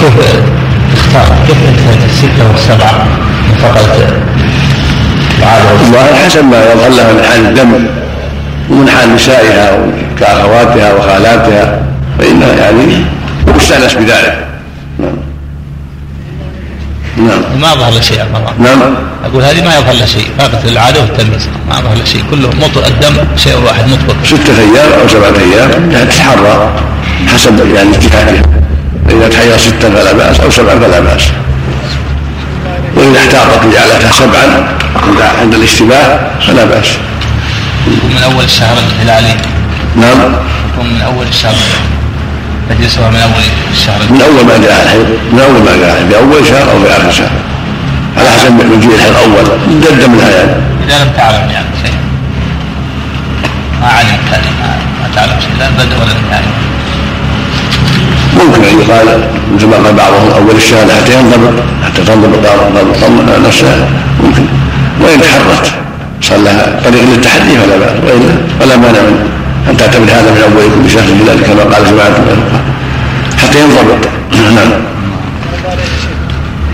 كيف تختار كيف انت الستة والسبعة فقط والله حسب ما يظهر لها من حال الدم ومن حال نسائها كأخواتها وخالاتها فإنها يعني مستأنس بذلك. نعم. نعم. ما ظهر له شيء نعم. أقول هذه ما يظهر له شيء فقط العادة والتلميذ ما ظهر له شيء كله مطلق الدم شيء واحد مطلق. ستة أيام أو سبعة أيام يعني تتحرى حسب يعني اجتهادها فاذا تحير ستا فلا بأس أو سبعا فلا بأس. وإذا احتاطت جعلتها سبعا عند الاشتباه فلا بأس. من أول الشهر الهلالي. نعم. يكون من أول الشهر. تجلسها من أول الشهر. من أول ما جاء الحيض من أول ما جاء الحيض بأول شهر أو في آخر شهر. على حسب مجيء الحيض الأول. جد منها يعني إذا لم تعلم يعني شيء. ما علمت هذه ما تعلم شيء. لا بدء ولا نهاية. ممكن أن يقال مثل ما قال بعضهم أول الشهاده حتى ينضبط حتى تنضبط نفسها. ممكن. وإن تحرت صار لها طريق للتحدي فلا بأس. والا فلا مانع من أن تعتمد هذا من اول كل شهر لله كما قال جماعة من حتى ينضبط نعم.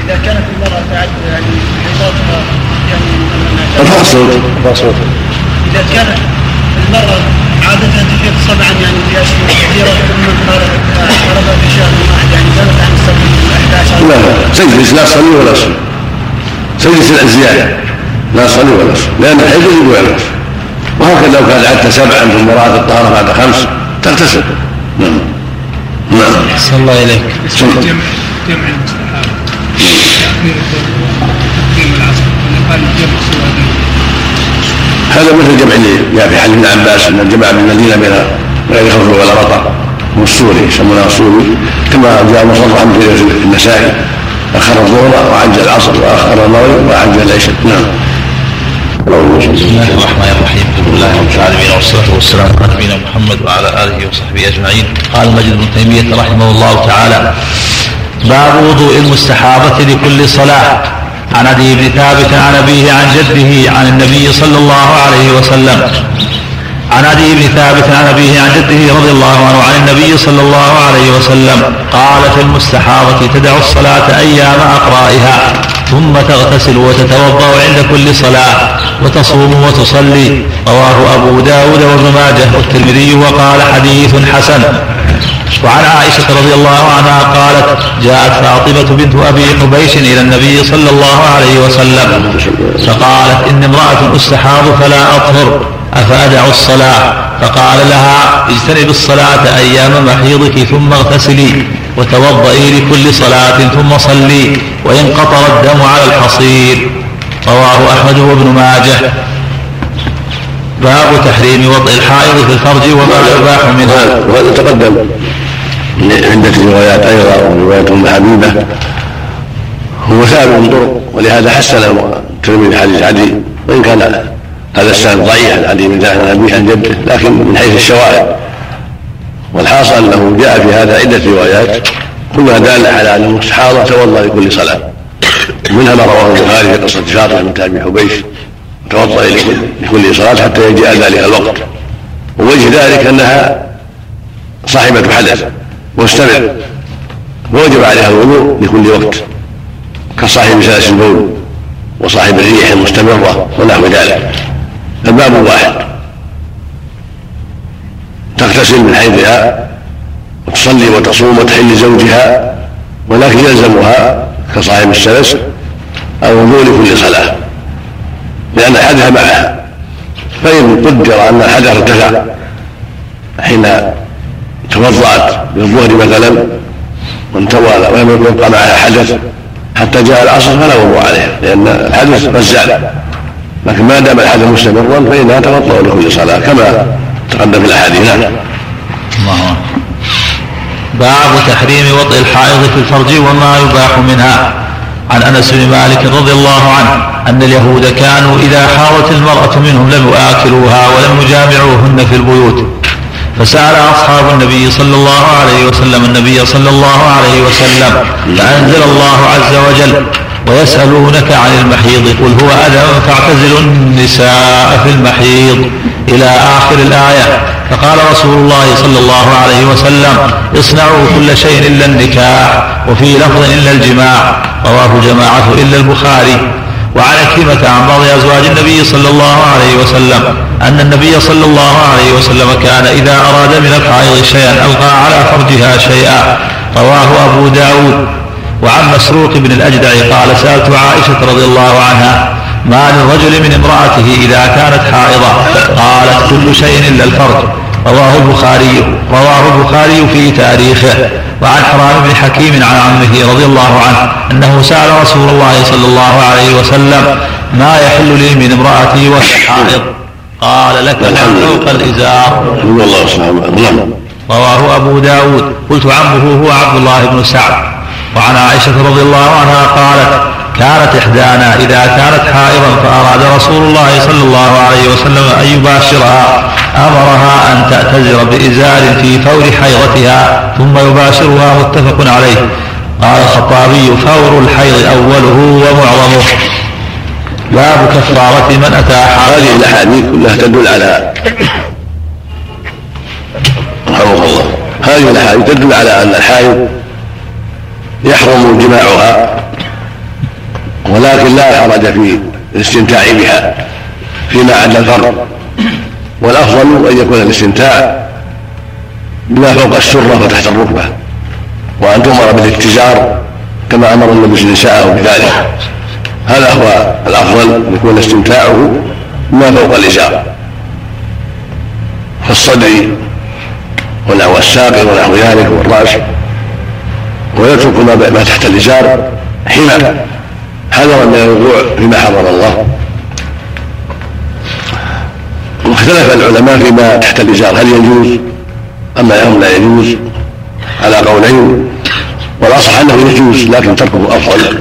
إذا كانت المراه تعد يعني حيضاتها يعني الفاصل. إذا كانت المراه عادة تحيض سبعا يعني في أشهر كثيرة ثم فرضت في شهر واحد يعني زادت عن السبع 11 لا لا. تجلس لا تصلي ولا تصلي تجلس الزيادة لا تصلي ولا تصلي لأن الحيض يجب ولا وهكذا لو كان عدت سبعا ثم رأت الطهارة بعد خمس تغتسل. نعم. نعم. أحسن الله إليك جمع جمع المستحاب تقديم العصر قال جمع سوى هذا مثل جمع جاء في حديث ابن عباس إن الجماعة من المدينة بين غير خوف ولا مطر والسوري يسمونها السوري كما جاء مصرحا في النسائي. أخر الظهر وعجل العصر وأخر المغرب وعجل العشاء. نعم. بسم الله الرحمن الرحيم. الحمد لله رب العالمين والصلاة والسلام على نبينا محمد وعلى آله وصحبه أجمعين. قال مجد بن تيمية رحمه الله تعالى باب وضوء المستحاضة لكل صلاة. عن أبي بن ثابت عن أبيه عن جده عن النبي صلى الله عليه وسلم. عن أبي بن ثابت عن أبيه عن جده رضي الله عنه عن النبي صلى الله عليه وسلم. قال في المستحاضة تدع الصلاة أيام أقرائها ثم تغتسل وتتوضأ عند كل صلاة وتصوم وتصلي. رواه أبو داود وابن ماجه والترمذي وقال حديث حسن. وعن عائشة رضي الله عنها قالت جاءت فاطمة بنت أبي حبيش إلى النبي صلى الله عليه وسلم فقالت إن امرأة أستحاض فلا أطهر أفأدع الصلاة؟ فقال لها اجتنب الصلاة أيام محيضك ثم اغتسلي وتوضئي لكل صلاة ثم صلي وإن قطر الدم على الحصير. رواه أحمد وابن ماجه. باب تحريم وضع الحائض في الفرج وما يباح منها. وهذا تقدم. عدة روايات أيضا ورواية أم حبيبة. هو ثابت من طرق ولهذا حسن الترمذي حديث علي وإن كان هذا السند ضعيف عن علي بن ذاهب عن أبيه عن جده لكن من حيث الشواهد. والحاصل أنه جاء في هذا عدة روايات كلها دالة على أن المستحاضة توضأ لكل صلاة. منها ما رواه البخاري في قصة فاطمة بنت أبي حبيش توضأ لكل صلاة حتى يجيء ذلك الوقت. ووجه ذلك أنها صاحبة حدث. واستمع ووجب عليها الوضوء لكل وقت كصاحب سلس البول وصاحب الريح المستمرة ونحو ذلك. الباب واحد. تغتسل من حيضها وتصلي وتصوم وتحل زوجها ولكن يلزمها كصاحب السلس الوضوء لكل صلاة. لأن الحدث معها فإن قدر أن الحدث ارتفع حين توضأت بالظهر مثلا وانتوى ولم يبقى معها حدث. حتى جاء العصر فلا وضوء عليها لأن الحدث غزال لكن ما دام الحدث مستمرا فإنها توضأ لكل صلاة كما تقدم في الأحاديث. نعم. الله باب تحريم وطئ الحائض في الفرج وما يباح منها. عن أنس بن مالك رضي الله عنه أن اليهود كانوا إذا حاضت المرأة منهم لم يآكلوها ولم يجامعوهن في البيوت. فسأل أصحاب النبي صلى الله عليه وسلم النبي صلى الله عليه وسلم فأنزل الله عز وجل ويسألونك عن المحيض قل هو أذى فاعتزلوا النساء في المحيض. إلى آخر الآية فقال رسول الله صلى الله عليه وسلم اصنعوا كل شيء إلا النكاح وفي لفظ إلا الجماع رواه جماعة إلا البخاري. وعن كلمة عن بعض أزواج النبي صلى الله عليه وسلم أن النبي صلى الله عليه وسلم كان إذا أراد من الحائض شيئا ألقى على فرجها شيئا. رواه أبو داود. وعن مسروق بن الأجدع قال سألت عائشة رضي الله عنها ما للرجل من امرأته إذا كانت حائضة؟ قالت كل شيء إلا الفرج. رواه البخاري رواه البخاري في تاريخه. وعن حرام بن حكيم عن عمه رضي الله عنه أنه سأل رسول الله صلى الله عليه وسلم ما يحل لي من امرأتي وهي حائض قال لك ما فوق الإزار. رواه أبو داود. قلت عمه هو عبد الله بن سعد. وعن عائشة رضي الله عنها قالت كانت إحدانا إذا كانت حائضا فأراد رسول الله صلى الله عليه وسلم أن يباشرها. تعتذر بإزار في فور حيضتها ثم يباشرها متفق عليه. قال الخطابي فور الحيض أوله ومعظمه. باب كفارة من أتى هذه الأحاديث كلها تدل على رحمه الله. هذه الأحاديث تدل على أن الحائض يحرم جماعها ولكن لا حرج في الاستمتاع بها فيما عدا الفرد والأفضل أن يكون الاستمتاع بما فوق السرة وتحت الركبة. وأن تؤمر بالاتزار كما أمر النبي نساءه بذلك. هذا هو الأفضل أن يكون استمتاعه بما فوق الازار كالصدر ونحو الساق ونحو ذلك والرأس ويترك ما تحت الازار حمى حذرا من الوقوع فيما حرم الله. واختلف العلماء فيما تحت الازار هل يجوز اما الامر لا يجوز. على قولين. والاصح أنه يجوز لكن تركه افضل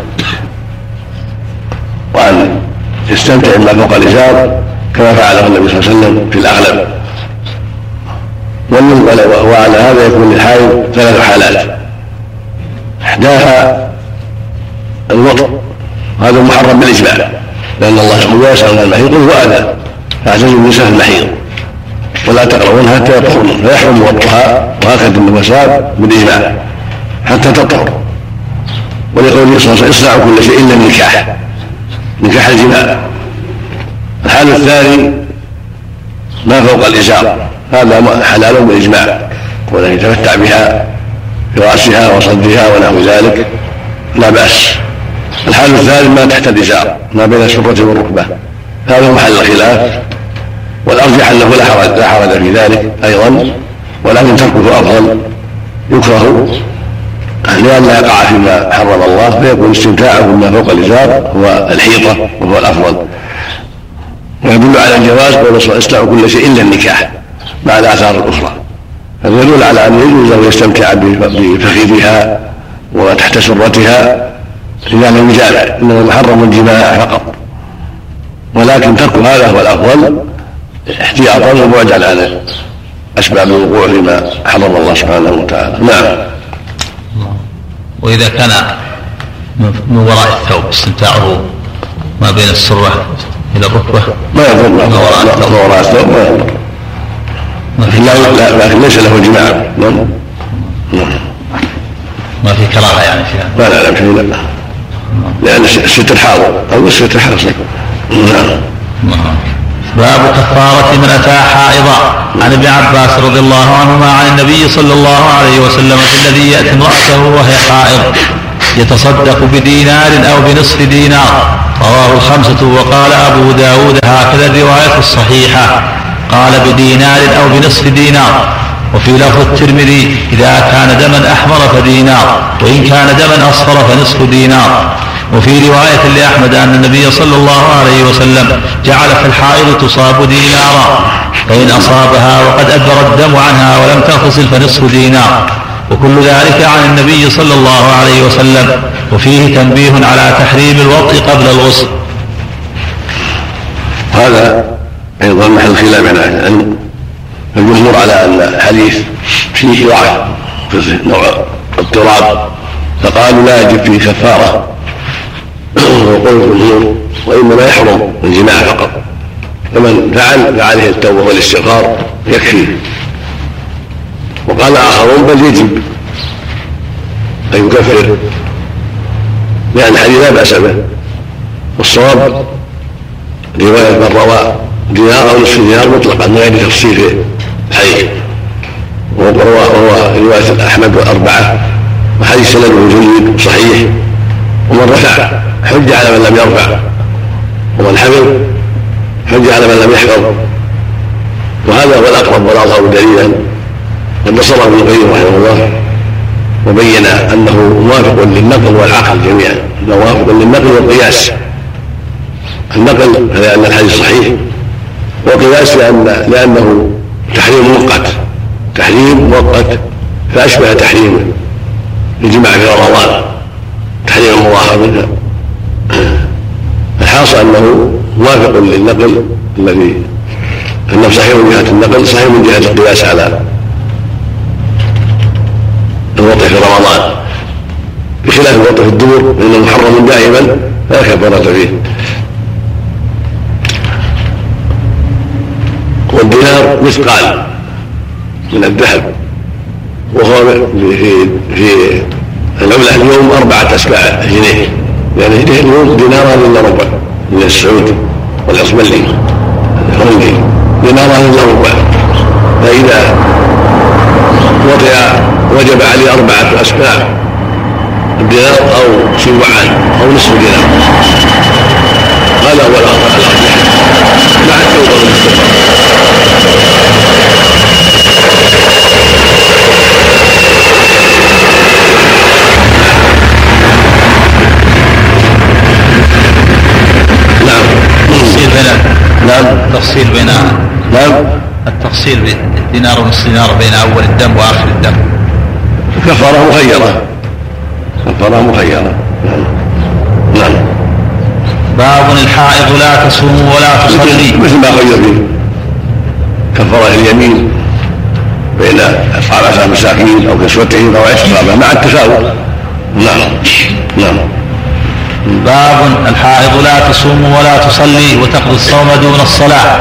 وأن يستمتع بما فوق الازار كما فعله النبي صلى الله عليه وسلم في الأغلب. وعلى هذا يكون للحائض ثلاث حالات. إحداها الوقت وهذا محرم بالإجماع لأن الله يقول ويسال عن المحيض قل هو أذى. فاعتزلوا النساء في المحيض ولا تقربونها حتى يطهرن فيحرم وضعها وهكذا النفساء بالإجماع. حتى تطهر. ولقوله صلى الله عليه وسلم كل شيء إلا النكاح. نكاح الجماع. الحال الثاني ما فوق الازار هذا حلال بالإجماع. وان يتمتع بها في راسها وصدرها ونحو ذلك. لا بأس. الحال الثالث ما تحت الإزار ما بين السرة والركبة. هذا محل الخلاف. والأرجح أنه لا حرج لا حرج في ذلك أيضا. ولكن تركه أفضل. يكره لئلا يقع فيما حرم الله فيكون استمتاعه بما فوق الإزار هو الحيطة وهو الأفضل. ويدل على الجواز قول الله كل شيء إلا النكاح مع الآثار الأخرى هذا يدل على أن يجوز أن يستمتع بفخذها وتحت سرتها لم يجامع إنما محرم الجماع فقط. ولكن ترك هذا هو الأفضل. احتياطا وبعدا عن أسباب الوقوع فيما حرم الله سبحانه وتعالى. نعم. وإذا كان من وراء الثوب استمتاعه ما بين السرة إلى الركبة ما يضر. ما وراء الثوب. ما يضر. لكن ليس له جماع. نعم. ما في كراهة يعني فيها. ما لا لا شيء لا. لأن الستر حاضر أو الستر حاصل نعم. باب كفارة من أتى حائضا عن ابن عباس رضي الله عنهما عن النبي صلى الله عليه وسلم في الذي يأتي امرأته وهي حائض. يتصدق بدينار أو بنصف دينار. رواه الخمسة وقال أبو داود هكذا الرواية الصحيحة. قال بدينار أو بنصف دينار. وفي لفظ الترمذي إذا كان دما أحمر فدينار وإن كان دما أصفر فنصف دينار. وفي رواية لأحمد أن النبي صلى الله عليه وسلم جعل في الحائض تصاب دينارا فإن أصابها وقد أدبر الدم عنها ولم تغتسل فنصف دينار. وكل ذلك عن النبي صلى الله عليه وسلم وفيه تنبيه على تحريم الوطء قبل الغسل. هذا أيضا محل خلاف عن أهل العلم الجمهور على أن الحديث فيه ضعف في نوع اضطراب. فقالوا لا يجب فيه كفاره وقول الجمهور وانما يحرم الجماع فقط. فمن فعل فعليه التوبة والاستغفار يكفي. وقال آخرون بل يجب أن يكفر. لأن الحديث لا بأس به. والصواب رواية من روى دينار أو نصف دينار مطلقا من غير تفصيل الحديث وهو رواية أحمد والاربعه وحديث سنده جيد صحيح. ومن رفع حج على من لم يرفع. ومن حفظ حج على من لم يحفظ. وهذا هو الأقرب والأظهر دليلا قد نصره ابن القيم رحمه الله وبين أنه موافق للنقل والعقل جميعا. إنه موافق للنقل والقياس. النقل لأن الحديث صحيح والقياس لأن لأنه تحريم مؤقت. تحريم مؤقت فأشبه تحريم الجماع في رمضان. تحريم المراهقه الحاصل انه موافق للنقل الذي انه صحيح من جهه النقل صحيح من جهه القياس على الوضع في رمضان بخلاف الوضع في الدبر فانه محرم دائما لا كفاره فيه والدينار مثقال من الذهب وهو في في العملة اليوم أربعة أسباع جنيه يعني اليوم ديناران إلا ربع من السعود والعصملي الرملي ديناران إلا ربع فإذا وطئ وجب عليه أربعة أسباع دينار أو سبعان أو نصف دينار هذا هو الأرجح مع التوبة والاستغفار نعم. التفصيل بين نعم. التفصيل بين دينار ونصف دينار بين أول الدم وآخر الدم. كفارة مخيرة كفارة مخيرة نعم. نعم. باب الحائض لا تصوم ولا تصلي. مثل ما خير فيه. كفارة اليمين بين أصحاب عشر مساكين أو كسوتهم أو عشرة مع التساوي. نعم. نعم. باب الحائض لا تصوم ولا تصلي وتقضي الصوم دون الصلاة.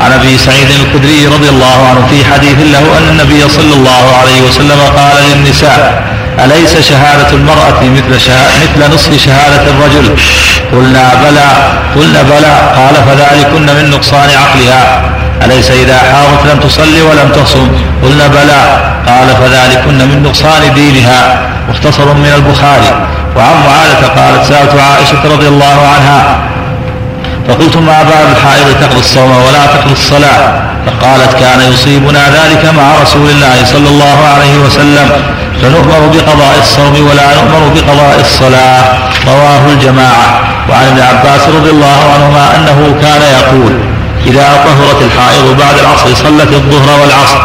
عن أبي سعيد الخدري رضي الله عنه في حديث له أن النبي صلى الله عليه وسلم قال للنساء أليس شهادة المرأة مثل. مثل نصف شهادة الرجل؟ قلنا بلى قلنا بلى قال فذلكن من نقصان عقلها أليس إذا حاضت لم تصلي ولم تصم؟ قلنا بلى قال فذلكن من نقصان دينها مختصر من البخاري وعن معاذة قالت سألت عائشة رضي الله عنها فقلت ما بال الحائض تقضي الصوم ولا تقضي الصلاة فقالت كان يصيبنا ذلك مع رسول الله صلى الله عليه وسلم فنؤمر بقضاء الصوم ولا نؤمر بقضاء الصلاة. رواه الجماعة. وعن ابن عباس رضي الله عنهما أنه كان يقول إذا طهرت الحائض بعد العصر صلت الظهر والعصر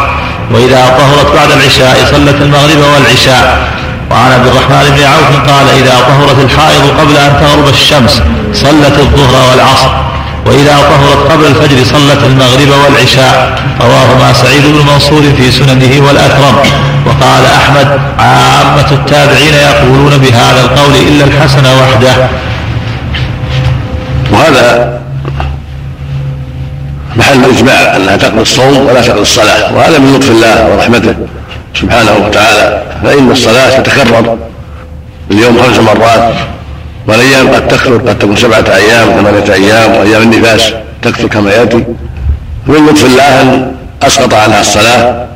وإذا طهرت بعد العشاء صلت المغرب والعشاء. وعن عبد الرحمن بن عوف قال إذا طهرت الحائض قبل أن تغرب الشمس صلت الظهر والعصر. وإذا طهرت قبل الفجر صلت المغرب والعشاء. رواهما سعيد بن منصور في سننه والأكرم. وقال أحمد عامة التابعين يقولون بهذا القول إلا الحسن وحده. وهذا محل الاجماع أنها تقضي الصوم ولا تقضي الصلاة. وهذا من لطف الله ورحمته سبحانه وتعالى. فإن الصلاة تتكرر اليوم خمس مرات. والايام قد تكثر قد تكون سبعة أيام ثمانية أيام وأيام النفاس تكثر كما يأتي. من لطف الله ان أسقط عنها الصلاة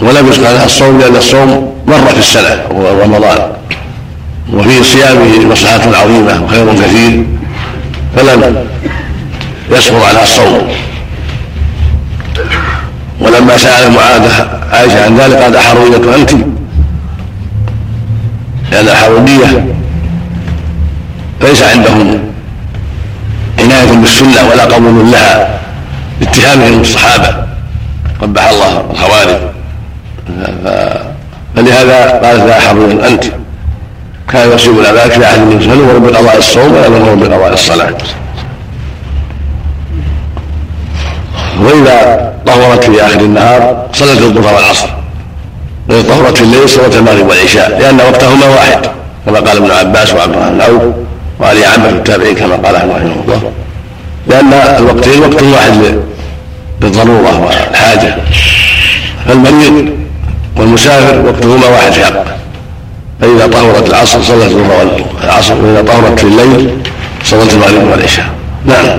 ولم يسقط عنها الصوم لأن الصوم مره في السنة وهو رمضان وفي صيامه مصلحة عظيمة وخير كثير فلم يسقط عنها الصوم. ولما سأل معاذ عائشة عن ذلك قال أحرورية أنت؟ لأن الحرورية ليس عندهم عناية بالسنة ولا قبول لها اتهامهم الصحابة. قبح الله الخوارج. فلهذا قالت لا حرورية أنت. كان يصيبنا ذلك في عهد النبي صلى الله عليه وسلم بقضاء الصوم نؤمر بقضاء الصلاة. وإذا طهرت في آخر النهار صلت الظهر والعصر. وإذا طهرت في الليل صلت المغرب والعشاء لأن وقتهما واحد كما قال ابن عباس وعبد الرحمن بن وعلي عامة التابعين كما قال احمد رحمه الله. لأن الوقتين وقت واحد للضرورة والحاجة فالمريض والمسافر وقتهما واحد في حقه فإذا طهرت العصر صلت الظهر والعصر وإذا طهرت في الليل صلت المغرب والعشاء. نعم.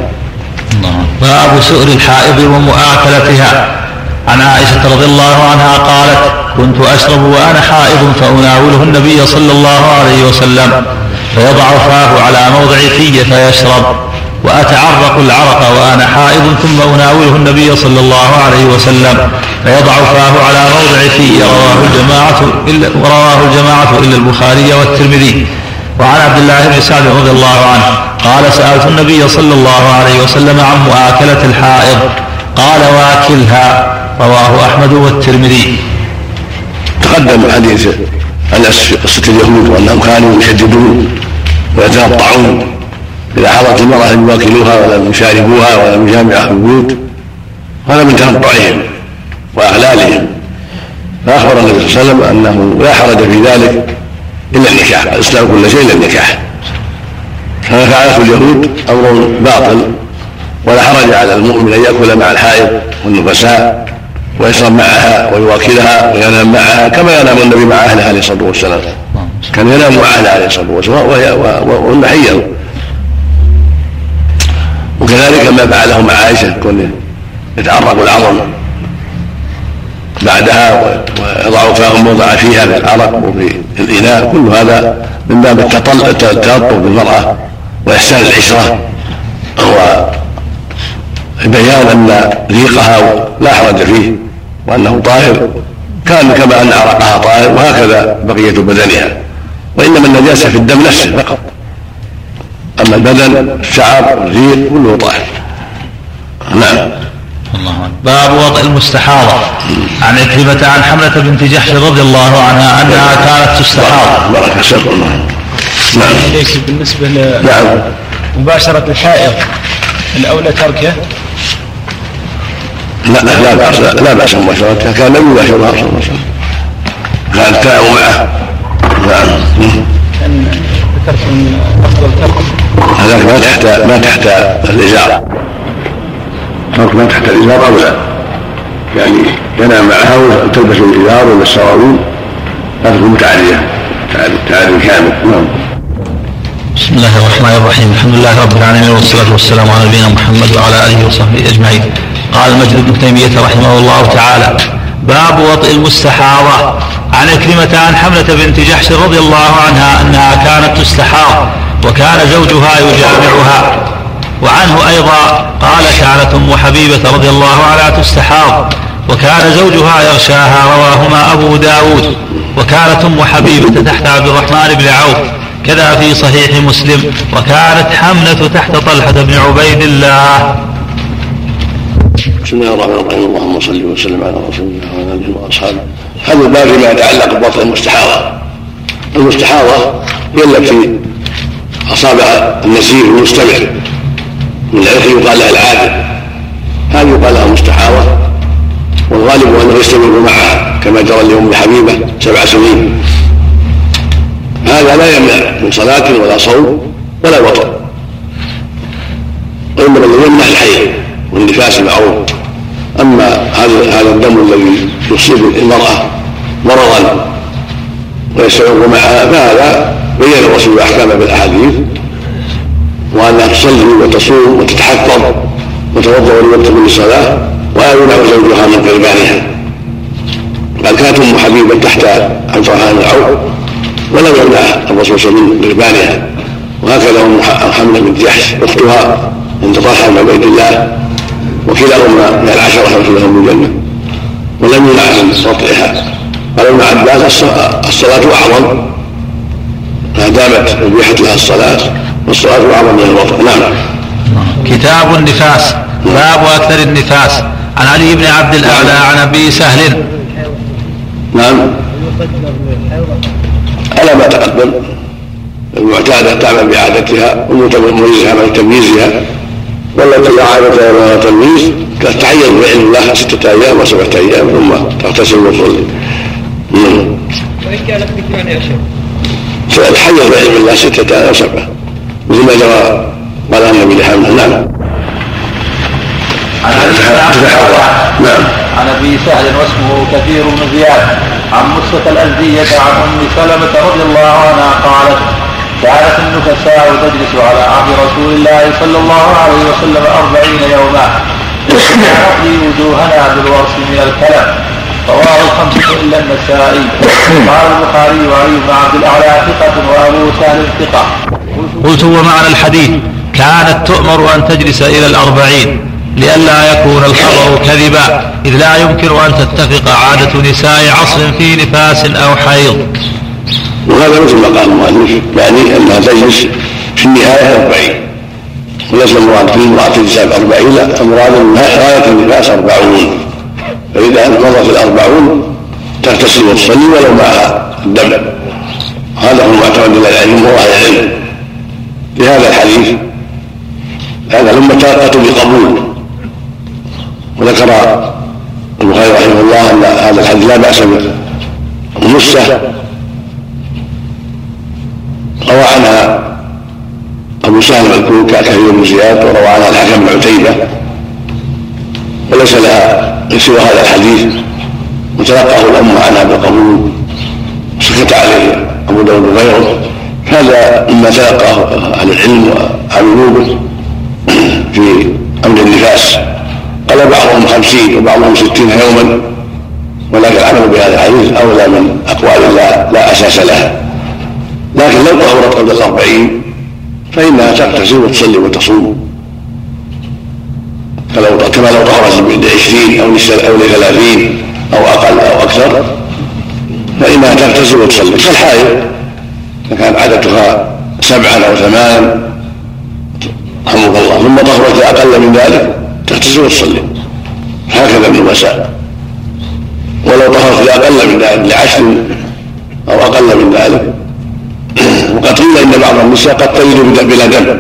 باب سؤر الحائض ومؤاكلتها. عن عائشة رضي الله عنها قالت كنت أشرب وأنا حائض فأناوله النبي صلى الله عليه وسلم. فيضع فاه على موضع في فيشرب. وأتعرق العرق وأنا حائض ثم أناوله النبي صلى الله عليه وسلم. فيضع فاه على موضع في رواه الجماعة إلا ورواه الجماعة إلا البخاري والترمذي. وعن عبد الله بن سعد رضي الله عنه قال سألت النبي صلى الله عليه وسلم عن مؤاكلة الحائض. قال واكلها. رواه أحمد والترمذي. تقدم حديث انس في قصه اليهود وأنهم كانوا يشددون ويتقطعون. إذا حضرت المرأة لم يواكلوها ولم يشاربوها ولم يجامعها في البيوت هذا من تنطعهم واعلالهم فأخبر النبي صلى الله عليه وسلم أنه لا حرج في ذلك إلا النكاح الإسلام كل شيء إلا النكاح. فما فعلته اليهود أمر باطل ولا حرج على المؤمن أن يأكل مع الحائض والنفساء ويشرب معها ويواكلها وينام معها كما ينام النبي مع اهله عليه الصلاة والسلام. كان ينام اهله عليه الصلاة والسلام وهن حيه وكذلك ما فعله مع عائشة كونه يتعرق العظم. بعدها ويضع فاهم وضع فيها في العرق وفي الإناء كل هذا من باب التلطف بالمرأة وإحسان العشرة. وبيان أن ريقها لا حرج فيه وأنه طاهر كان كما أن عرقها طاهر وهكذا بقية بدنها. وانما النجاسه في الدم نفسه فقط اما البدن الشعر الريق كله طاهر نعم الله باب وضع المستحاضة عن عكرمة عن حملة بنت جحش رضي الله عنها أنها كانت تستحاض بارك الله نعم ليس بالنسبة ل نعم مباشرة الحائض الأولى تركه لا لا لا باس لا باس مباشرتها كان لم يباشرها صلى الله عليه وسلم كانت تعب معه نعم. ذكرت هذاك ما تحت ما تحت الازار ما تحت الازار اولى يعني ينام معها وتلبس الازار ولا السراويل لا تكون متعالية. تعالي كامل نعم. بسم الله الرحمن الرحيم. الحمد لله رب العالمين والصلاة والسلام على نبينا محمد وعلى آله وصحبه أجمعين. قال المجد بن تيمية رحمه الله تعالى باب وطئ المستحاضة. عن كلمة عن حملة بنت جحش رضي الله عنها أنها كانت تستحاض وكان زوجها يجامعها. وعنه أيضا قال كانت أم حبيبة رضي الله عنها تستحاض وكان زوجها يغشاها رواهما أبو داود. وكانت أم حبيبة تحت عبد الرحمن بن عوف كذا في صحيح مسلم. وكانت حملة تحت طلحة بن عبيد الله. بسم الله الرحمن الرحيم. اللهم صل وسلم على رسول الله وعلى آله وأصحابه. هذا الباب فيما يتعلق بوطن المستحاضه المستحاضه هي التي اصابها النسير المستمر. من العرق يقال لها العادة. هذه يقال لها مستحاضه والغالب أنه يستمر معها كما جرى لام حبيبه سبع سنين. هذا لا يمنع من صلاة ولا صوم ولا وطن وإنما الذي يمنع الحيض والنفاس المعروف أما هذا هذا الدم الذي يصيب المرأة مرضا ويستمر معها فهذا بين الرسول احكامه بالأحاديث وانها تصلي وتصوم وتتحفظ وتوضأ لوقت كل صلاه ولا يمنع زوجها من قربانها. قال كانت أم حبيبة تحت الرحمن بن عوف ولم يمنع الرسول صلى الله عليه وسلم من قربانها. وهكذا أم حملة بنت جحش أختها عند طلحه بن عبيد الله وكلاهما من العشرة لهم بالجنة ولم يمنع من وطئها قال ابن عباس الصلاة أعظم. ما دامت أبيحت لها الصلاة والصلاة أعظم من الوطء نعم. كتاب النفاس. باب أكثر النفاس. عن علي بن عبد الأعلى عن أبي سهل. نعم. على ما تقدم. المعتادة تعمل بعادتها والمتميزها من تمييزها. والتي أعادت لها تلميذ تتعين بعلم الله ستة أيام وسبعة أيام ثم تغتسل وتصلي. وإن كانت ذكران يا شيخ. تتحيز بعلم الله ستة أيام وسبعة. مثل ما جرى قال النبي لحمد نعم. عن أبي نعم. عن أبي سهل واسمه كثير بن زياد. عن مسة الأزدية عن أم سلمة رضي الله عنها قالت كانت النفساء تجلس على عهد رسول الله صلى الله عليه وسلم أربعين يوما نقضي وجوهنا بالورس من الكلام. رواه الخمسة إلا النسائي. قال البخاري وعلي بن عبد الأعلى ثقة وأبو سهل ثقة. قلت ومعنى الحديث؟ كانت تؤمر أن تجلس إلى الأربعين لئلا يكون الخبر كذبا إذ لا يمكن أن تتفق عادة نساء عصر في نفاس أو حيض. وهذا مثل ما قال المؤلف يعني انها تجلس في النهاية أربعين. وليس المراد في المراد تجلس أربعين لا المراد غاية النفاس أربعون. فإذا مضت الأربعون تغتسل وتصلي ولو معها الدم. هذا هو معتمد إلى العلم وهو أهل العلم. لهذا الحديث هذا ثم تأتوا بقبول. وذكر البخاري رحمه الله أن هذا الحديث لا بأس به. النصه روى عنها أبو سهل المذكور كثير بن زياد وروى عنها الحكم بن عتيبة. وليس لها سوى هذا الحديث. وتلقاه الأمة عنها بالقبول سكت عليه أبو داود وغيره. هذا مما تلقاه أهل العلم وعملوا به في أمر النفاس. قال بعضهم خمسين وبعضهم ستين يوما. ولكن العمل بهذا الحديث أولى من أقوال لا, لا أساس لها لكن لو طهرت قبل الأربعين فإنها تغتسل وتصلي وتصوم. فلو كما لو طهرت عشرين أو أو لثلاثين أو أقل أو أكثر فإنها تغتسل وتصلي. كالحائض إذا كانت عادتها سبعا أو ثمانا. رحمك الله. ثم طهرت أقل من ذلك تغتسل وتصلي. هكذا ابن مساء ولو طهرت لأقل من ذلك لعشر أو أقل من ذلك وقد قيل إن بعض النساء قد تلد بلا دم.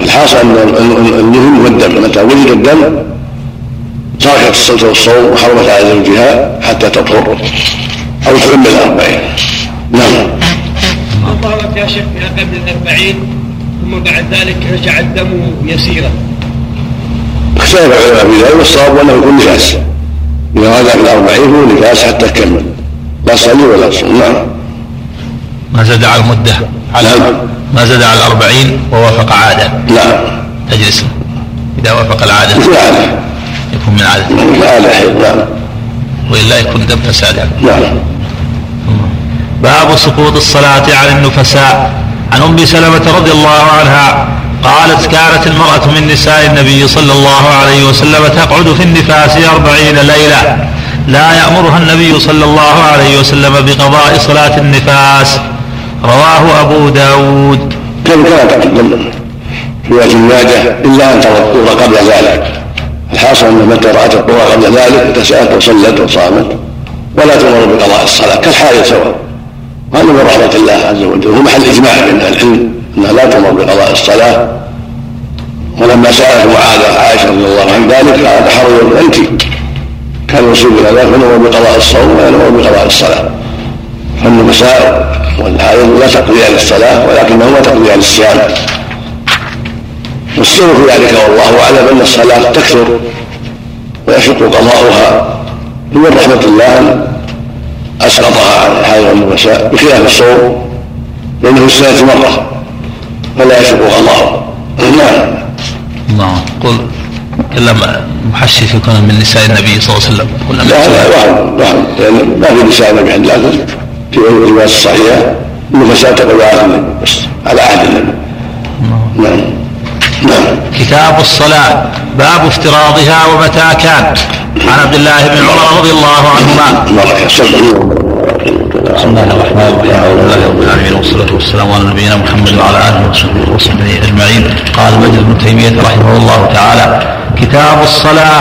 الحاصل أن المهم هو الدم. متى ولد الدم تركت الصلاه والصوم وحرمت على زوجها حتى تطهر أو تكمل الاربعين نعم. ظهرت يا شيخ قبل الأربعين ثم بعد ذلك رجع الدم يسيرا. اختلف العلماء في ذلك والصواب أنه يكون نفاس. إذا غدا في الأربعين هو نفاس حتى تكمل لا تصلي ولا تصوم نعم. ما زاد على المدة. على. ما زاد على الأربعين ووافق عادة. نعم تجلس. إذا وافق العادة. مثل هذا يكون من عادة. نعم وإلا يكون دم فساد. نعم باب سقوط الصلاة عن النفساء. عن أم سلمة رضي الله عنها قالت كانت المرأة من نساء النبي صلى الله عليه وسلم تقعد في النفاس أربعين ليلة. لا يأمرها النبي صلى الله عليه وسلم بقضاء صلاة النفاس. رواه أبو داود. كم كان تقدم في وجه الماجه إلا أن ترى الطهر قبل ذلك؟ الحاصل أن متى رأت الطهر قبل ذلك تسالت وصلت وصامت. ولا تؤمر بقضاء الصلاة كالحال سواء. وهذا من رحمة الله عز وجل هو محل إجماع بين العلم أنها لا تؤمر بقضاء الصلاة. ولما سألت معاذ عائشة رضي الله عن ذلك قالت حروا أنت. كان يصيب إلى ذلك فنؤمر بقضاء الصوم ولا نؤمر بقضاء الصلاة. فالنساء والحائض لا تقضيان الصلاة ولكنهما تقضيان الصيام. والسر في ذلك والله أعلم أن الصلاة تكثر ويشق قضاؤها. من رحمة الله ان أسقطها عن الحائض والنساء بخلاف الصوم لأنه في السنة مرة فلا يشق قضاؤه. نعم. الله قل تكلم محشي يكون من نساء النبي صلى الله عليه وسلم. لا لا وهم وهم لأن ما في نساء النبي عند لكن في الروايات الصحيحه النفساء تقول على النبي بس على عهد النبي. نعم. نعم. كتاب الصلاة باب افتراضها ومتى كان. عن عبد الله بن عمر رضي الله عنهما. بسم الله الرحمن الرحيم. الحمد لله رب العالمين والصلاة والسلام على نبينا محمد وعلى آله وصحبه وصحبه أجمعين. قال مجد بن تيمية رحمه الله تعالى كتاب الصلاة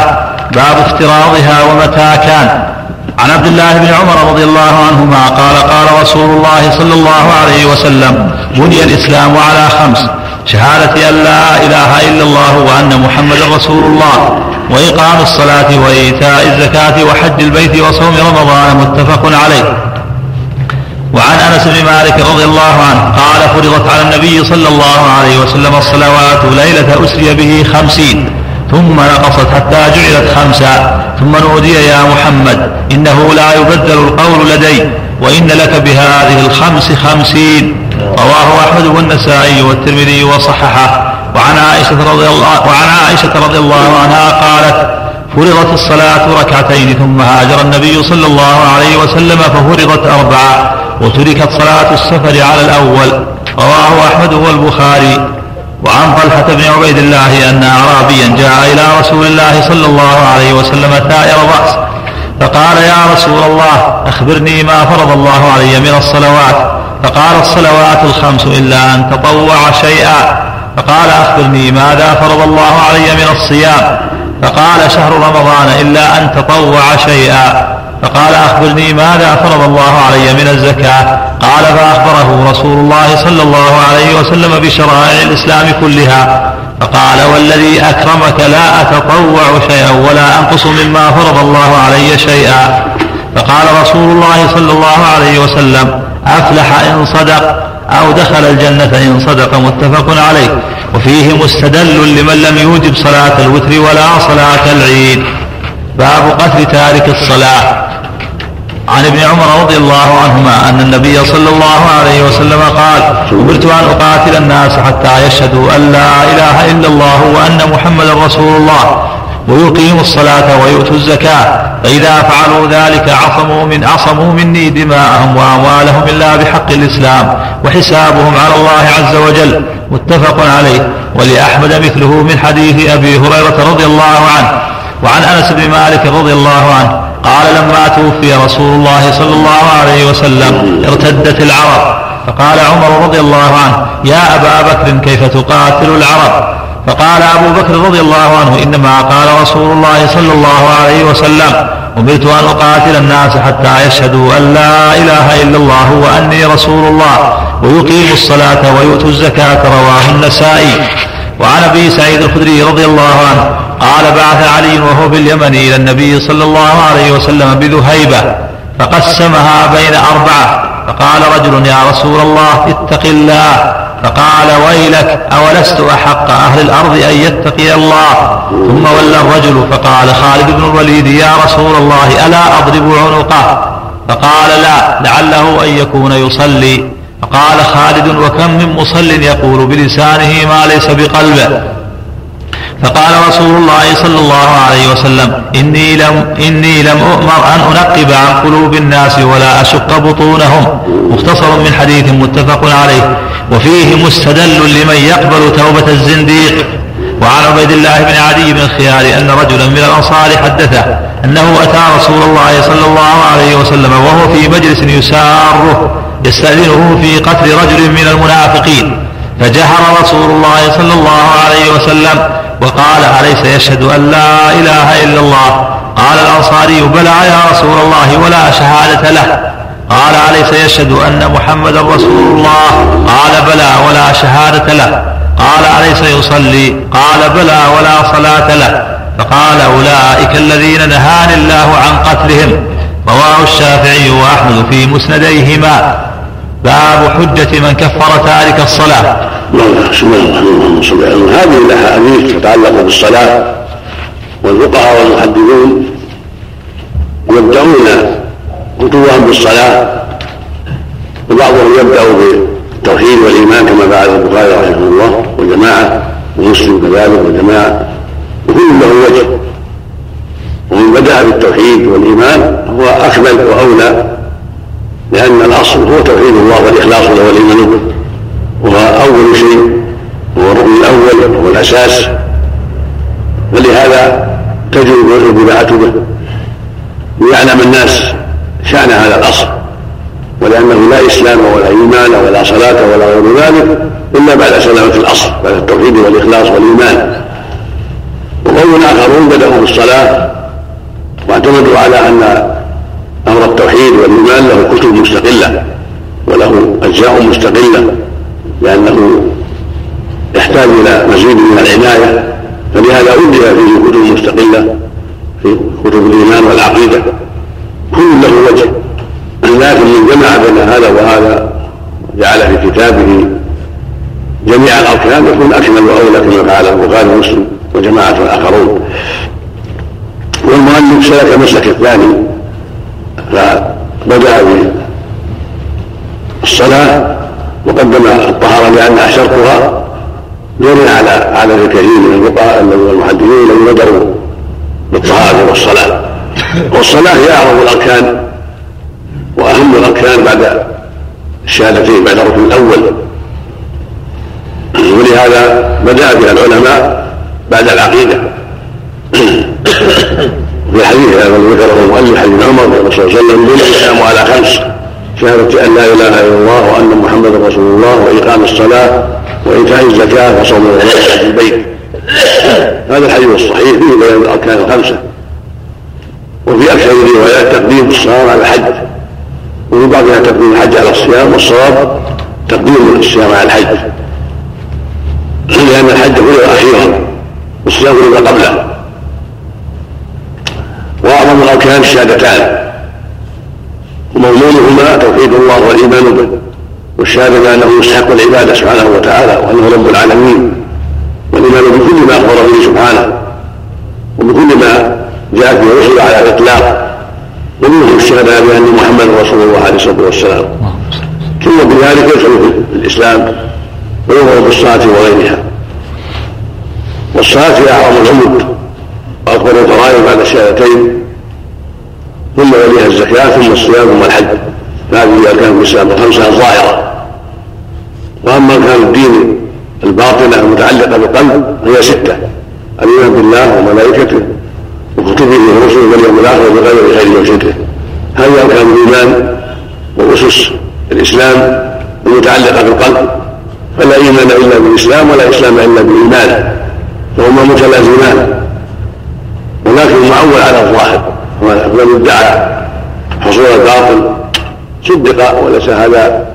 باب افتراضها ومتى كان. عن عبد الله بن عمر رضي الله عنهما قال قال رسول الله صلى الله عليه وسلم بني الإسلام على خمس شهادة أن لا إله إلا الله وأن محمدا رسول الله وإقام الصلاة وإيتاء الزكاة وحج البيت وصوم رمضان متفق عليه. وعن أنس بن مالك رضي الله عنه قال فرضت على النبي صلى الله عليه وسلم الصلوات ليلة أسري به خمسين. ثم نقصت حتى جعلت خمسا. ثم نودي يا محمد إنه لا يبدل القول لدي وإن لك بهذه الخمس خمسين. رواه أحمد والنسائي والترمذي وصححه. وعن عائشة رضي الله وعن عائشة رضي الله عنها قالت فرضت الصلاة ركعتين ثم هاجر النبي صلى الله عليه وسلم ففرضت أربعة وتركت صلاة السفر على الأول. رواه أحمد والبخاري. وعن طلحة بن عبيد الله أن أعرابيا جاء إلى رسول الله صلى الله عليه وسلم ثائر الرأس فقال يا رسول الله أخبرني ما فرض الله علي من الصلوات. فقال الصلوات الخمس إلا أن تطوع شيئا. فقال أخبرني ماذا فرض الله علي من الصيام. فقال شهر رمضان إلا أن تطوع شيئا. فقال أخبرني ماذا فرض الله علي من الزكاة؟ قال فأخبره رسول الله صلى الله عليه وسلم بشرائع الإسلام كلها. فقال والذي أكرمك لا أتطوع شيئا ولا أنقص مما فرض الله علي شيئا. فقال رسول الله صلى الله عليه وسلم أفلح إن صدق أو دخل الجنة إن صدق متفق عليه. وفيه مستدل لمن لم يوجب صلاة الوتر ولا صلاة العيد. باب قتل تارك الصلاة. عن ابن عمر رضي الله عنهما أن النبي صلى الله عليه وسلم قال أمرت أن أقاتل الناس حتى يشهدوا أن لا إله إلا الله وأن محمدا رسول الله ويقيموا الصلاة ويؤتوا الزكاة فإذا فعلوا ذلك عصموا من عصموا مني دماءهم وأموالهم إلا بحق الإسلام وحسابهم على الله عز وجل. متفق عليه. ولأحمد مثله من حديث أبي هريرة رضي الله عنه وعن أنس بن مالك رضي الله عنه قال لما توفي رسول الله صلى الله عليه وسلم ارتدت العرب. فقال عمر رضي الله عنه يا أبا بكر كيف تقاتل العرب؟ فقال أبو بكر رضي الله عنه إنما قال رسول الله صلى الله عليه وسلم أمرت أن أقاتل الناس حتى يشهدوا أن لا إله إلا الله وأني رسول الله ويقيموا الصلاة ويؤتوا الزكاة رواه النسائي. وعن أبي سعيد الخدري رضي الله عنه قال بعث علي وهو باليمن إلى النبي صلى الله عليه وسلم بذهيبة فقسمها بين أربعة. فقال رجل يا رسول الله اتق الله. فقال ويلك أولست أحق أهل الأرض أن يتقي الله؟ ثم ولى الرجل فقال خالد بن الوليد يا رسول الله ألا أضرب عنقه؟ فقال لا لعله أن يكون يصلي. فقال خالد وكم من مصل يقول بلسانه ما ليس بقلبه فقال رسول الله صلى الله عليه وسلم إني لم, إني لم أؤمر أن أنقب عن قلوب الناس ولا أشق بطونهم. مختصر من حديث متفق عليه. وفيه مستدل لمن يقبل توبة الزنديق. وعن عبيد الله بن عدي بن الخيار أن رجلا من الأنصار حدثه أنه أتى رسول الله صلى الله عليه وسلم وهو في مجلس يساره. يستأذنه في قتل رجل من المنافقين. فجهر رسول الله صلى الله عليه وسلم وقال أليس يشهد أن لا إله إلا الله؟ قال الأنصاري بلى يا رسول الله ولا شهادة له. قال أليس يشهد أن محمدا رسول الله؟ قال بلى ولا شهادة له. قال أليس يصلي؟ قال بلى ولا صلاة له. فقال أولئك الذين نهاني الله عن قتلهم. رواه الشافعي وأحمد في مسنديهما. باب حجة من كفر تارك الصلاة. بسم الله الرحمن الرحيم هذه الاحاديث تتعلق بالصلاة والفقهاء والمحدثون يبدأون كتبهم بالصلاة وبعضهم يبدأ بالتوحيد والإيمان كما فعل البخاري رحمه الله وجماعة ومسلم كذلك وجماعة وكل له وجه. ومن بدأ بالتوحيد والإيمان هو أكمل وأولى. لأن الأصل هو توحيد الله والإخلاص له والإيمان به. وهو أول شيء وهو الركن الأول وهو الأساس. ولهذا تجب البدعة به. ليعلم الناس شأن هذا الأصل. ولأنه لا إسلام ولا إيمان ولا صلاة ولا غير ذلك إلا بعد سلامة الأصل بعد التوحيد والإخلاص والإيمان. وقوم آخرون بدأوا بالصلاة واعتمدوا على أن أمر التوحيد والإيمان له كتب مستقلة وله أجزاء مستقلة لأنه يحتاج إلى مزيد من العناية فلهذا ولي فيه كتب مستقله في كتب الإيمان والعقيدة. كل له وجه. لكن من جمع بين هذا وهذا جعل في كتابه جميع الأركان يكون أكمل وأولى كما فعل البخاري ومسلم وجماعة آخرون. والمؤلف سلك المسلك الثاني فبدا بالصلاة وقدم الطهارة لانها شرطها جري على عدد كثير من الفقهاء المحدثين الذين بدأوا بالطهارة والصلاة. والصلاة هي أعظم الأركان وأهم الأركان بعد الشهادتين بعد الركن الأول. ولهذا بدأ بها العلماء بعد العقيدة. في الحديث هذا الذي ذكره المؤلف حديث عمر صلى الله عليه وسلم بني الإسلام على خمس شهادة أن لا إله إلا الله وأن محمدا رسول الله وإقام الصلاة وإيتاء الزكاة وصوم رمضان في البيت. هذا الحديث الصحيح فيه بيان الأركان الخمسة. وفي أكثر الروايات تقديم الصلاة على الحج. وفي بعضها تقديم الحج على الصيام والصواب تقديم الصيام على الحج. لأن الحج فرض أخيرا والصيام فرض قبله. وأعظم الأركان الشهادتان. ومضمونهما توحيد الله والإيمان به. والشهادة بأنه يستحق العبادة سبحانه وتعالى وأنه رب العالمين. والإيمان بكل ما أخبر به سبحانه. وبكل ما جاءت به الرسل على الإطلاق. ومنهم الشهادة بأن محمد رسول الله عليه الصلاة والسلام. ثم بذلك يدخل في الإسلام. ويؤمر بالصلاة وغيرها. والصلاة هي أعظم العمود وأكبر الفرائض بعد الشهادتين ثم يليها الزكاة ثم الصيام ثم الحج. فهذه أركان الإسلام الخمسة الظاهرة وأما أركان الدين الباطنة المتعلقة بالقلب فهي ستة. الإيمان بالله وملائكته وكتبه ورسله واليوم الآخر وبغير خيره وشده هذه أركان الإيمان وأسس الإسلام المتعلقة بالقلب. فلا إيمان إلا بالإسلام ولا إسلام إلا بالإيمان. فهما متلازمان. ولكن المعول على الظاهر. ومن ادعى حصول الباطل صدق وليس هذا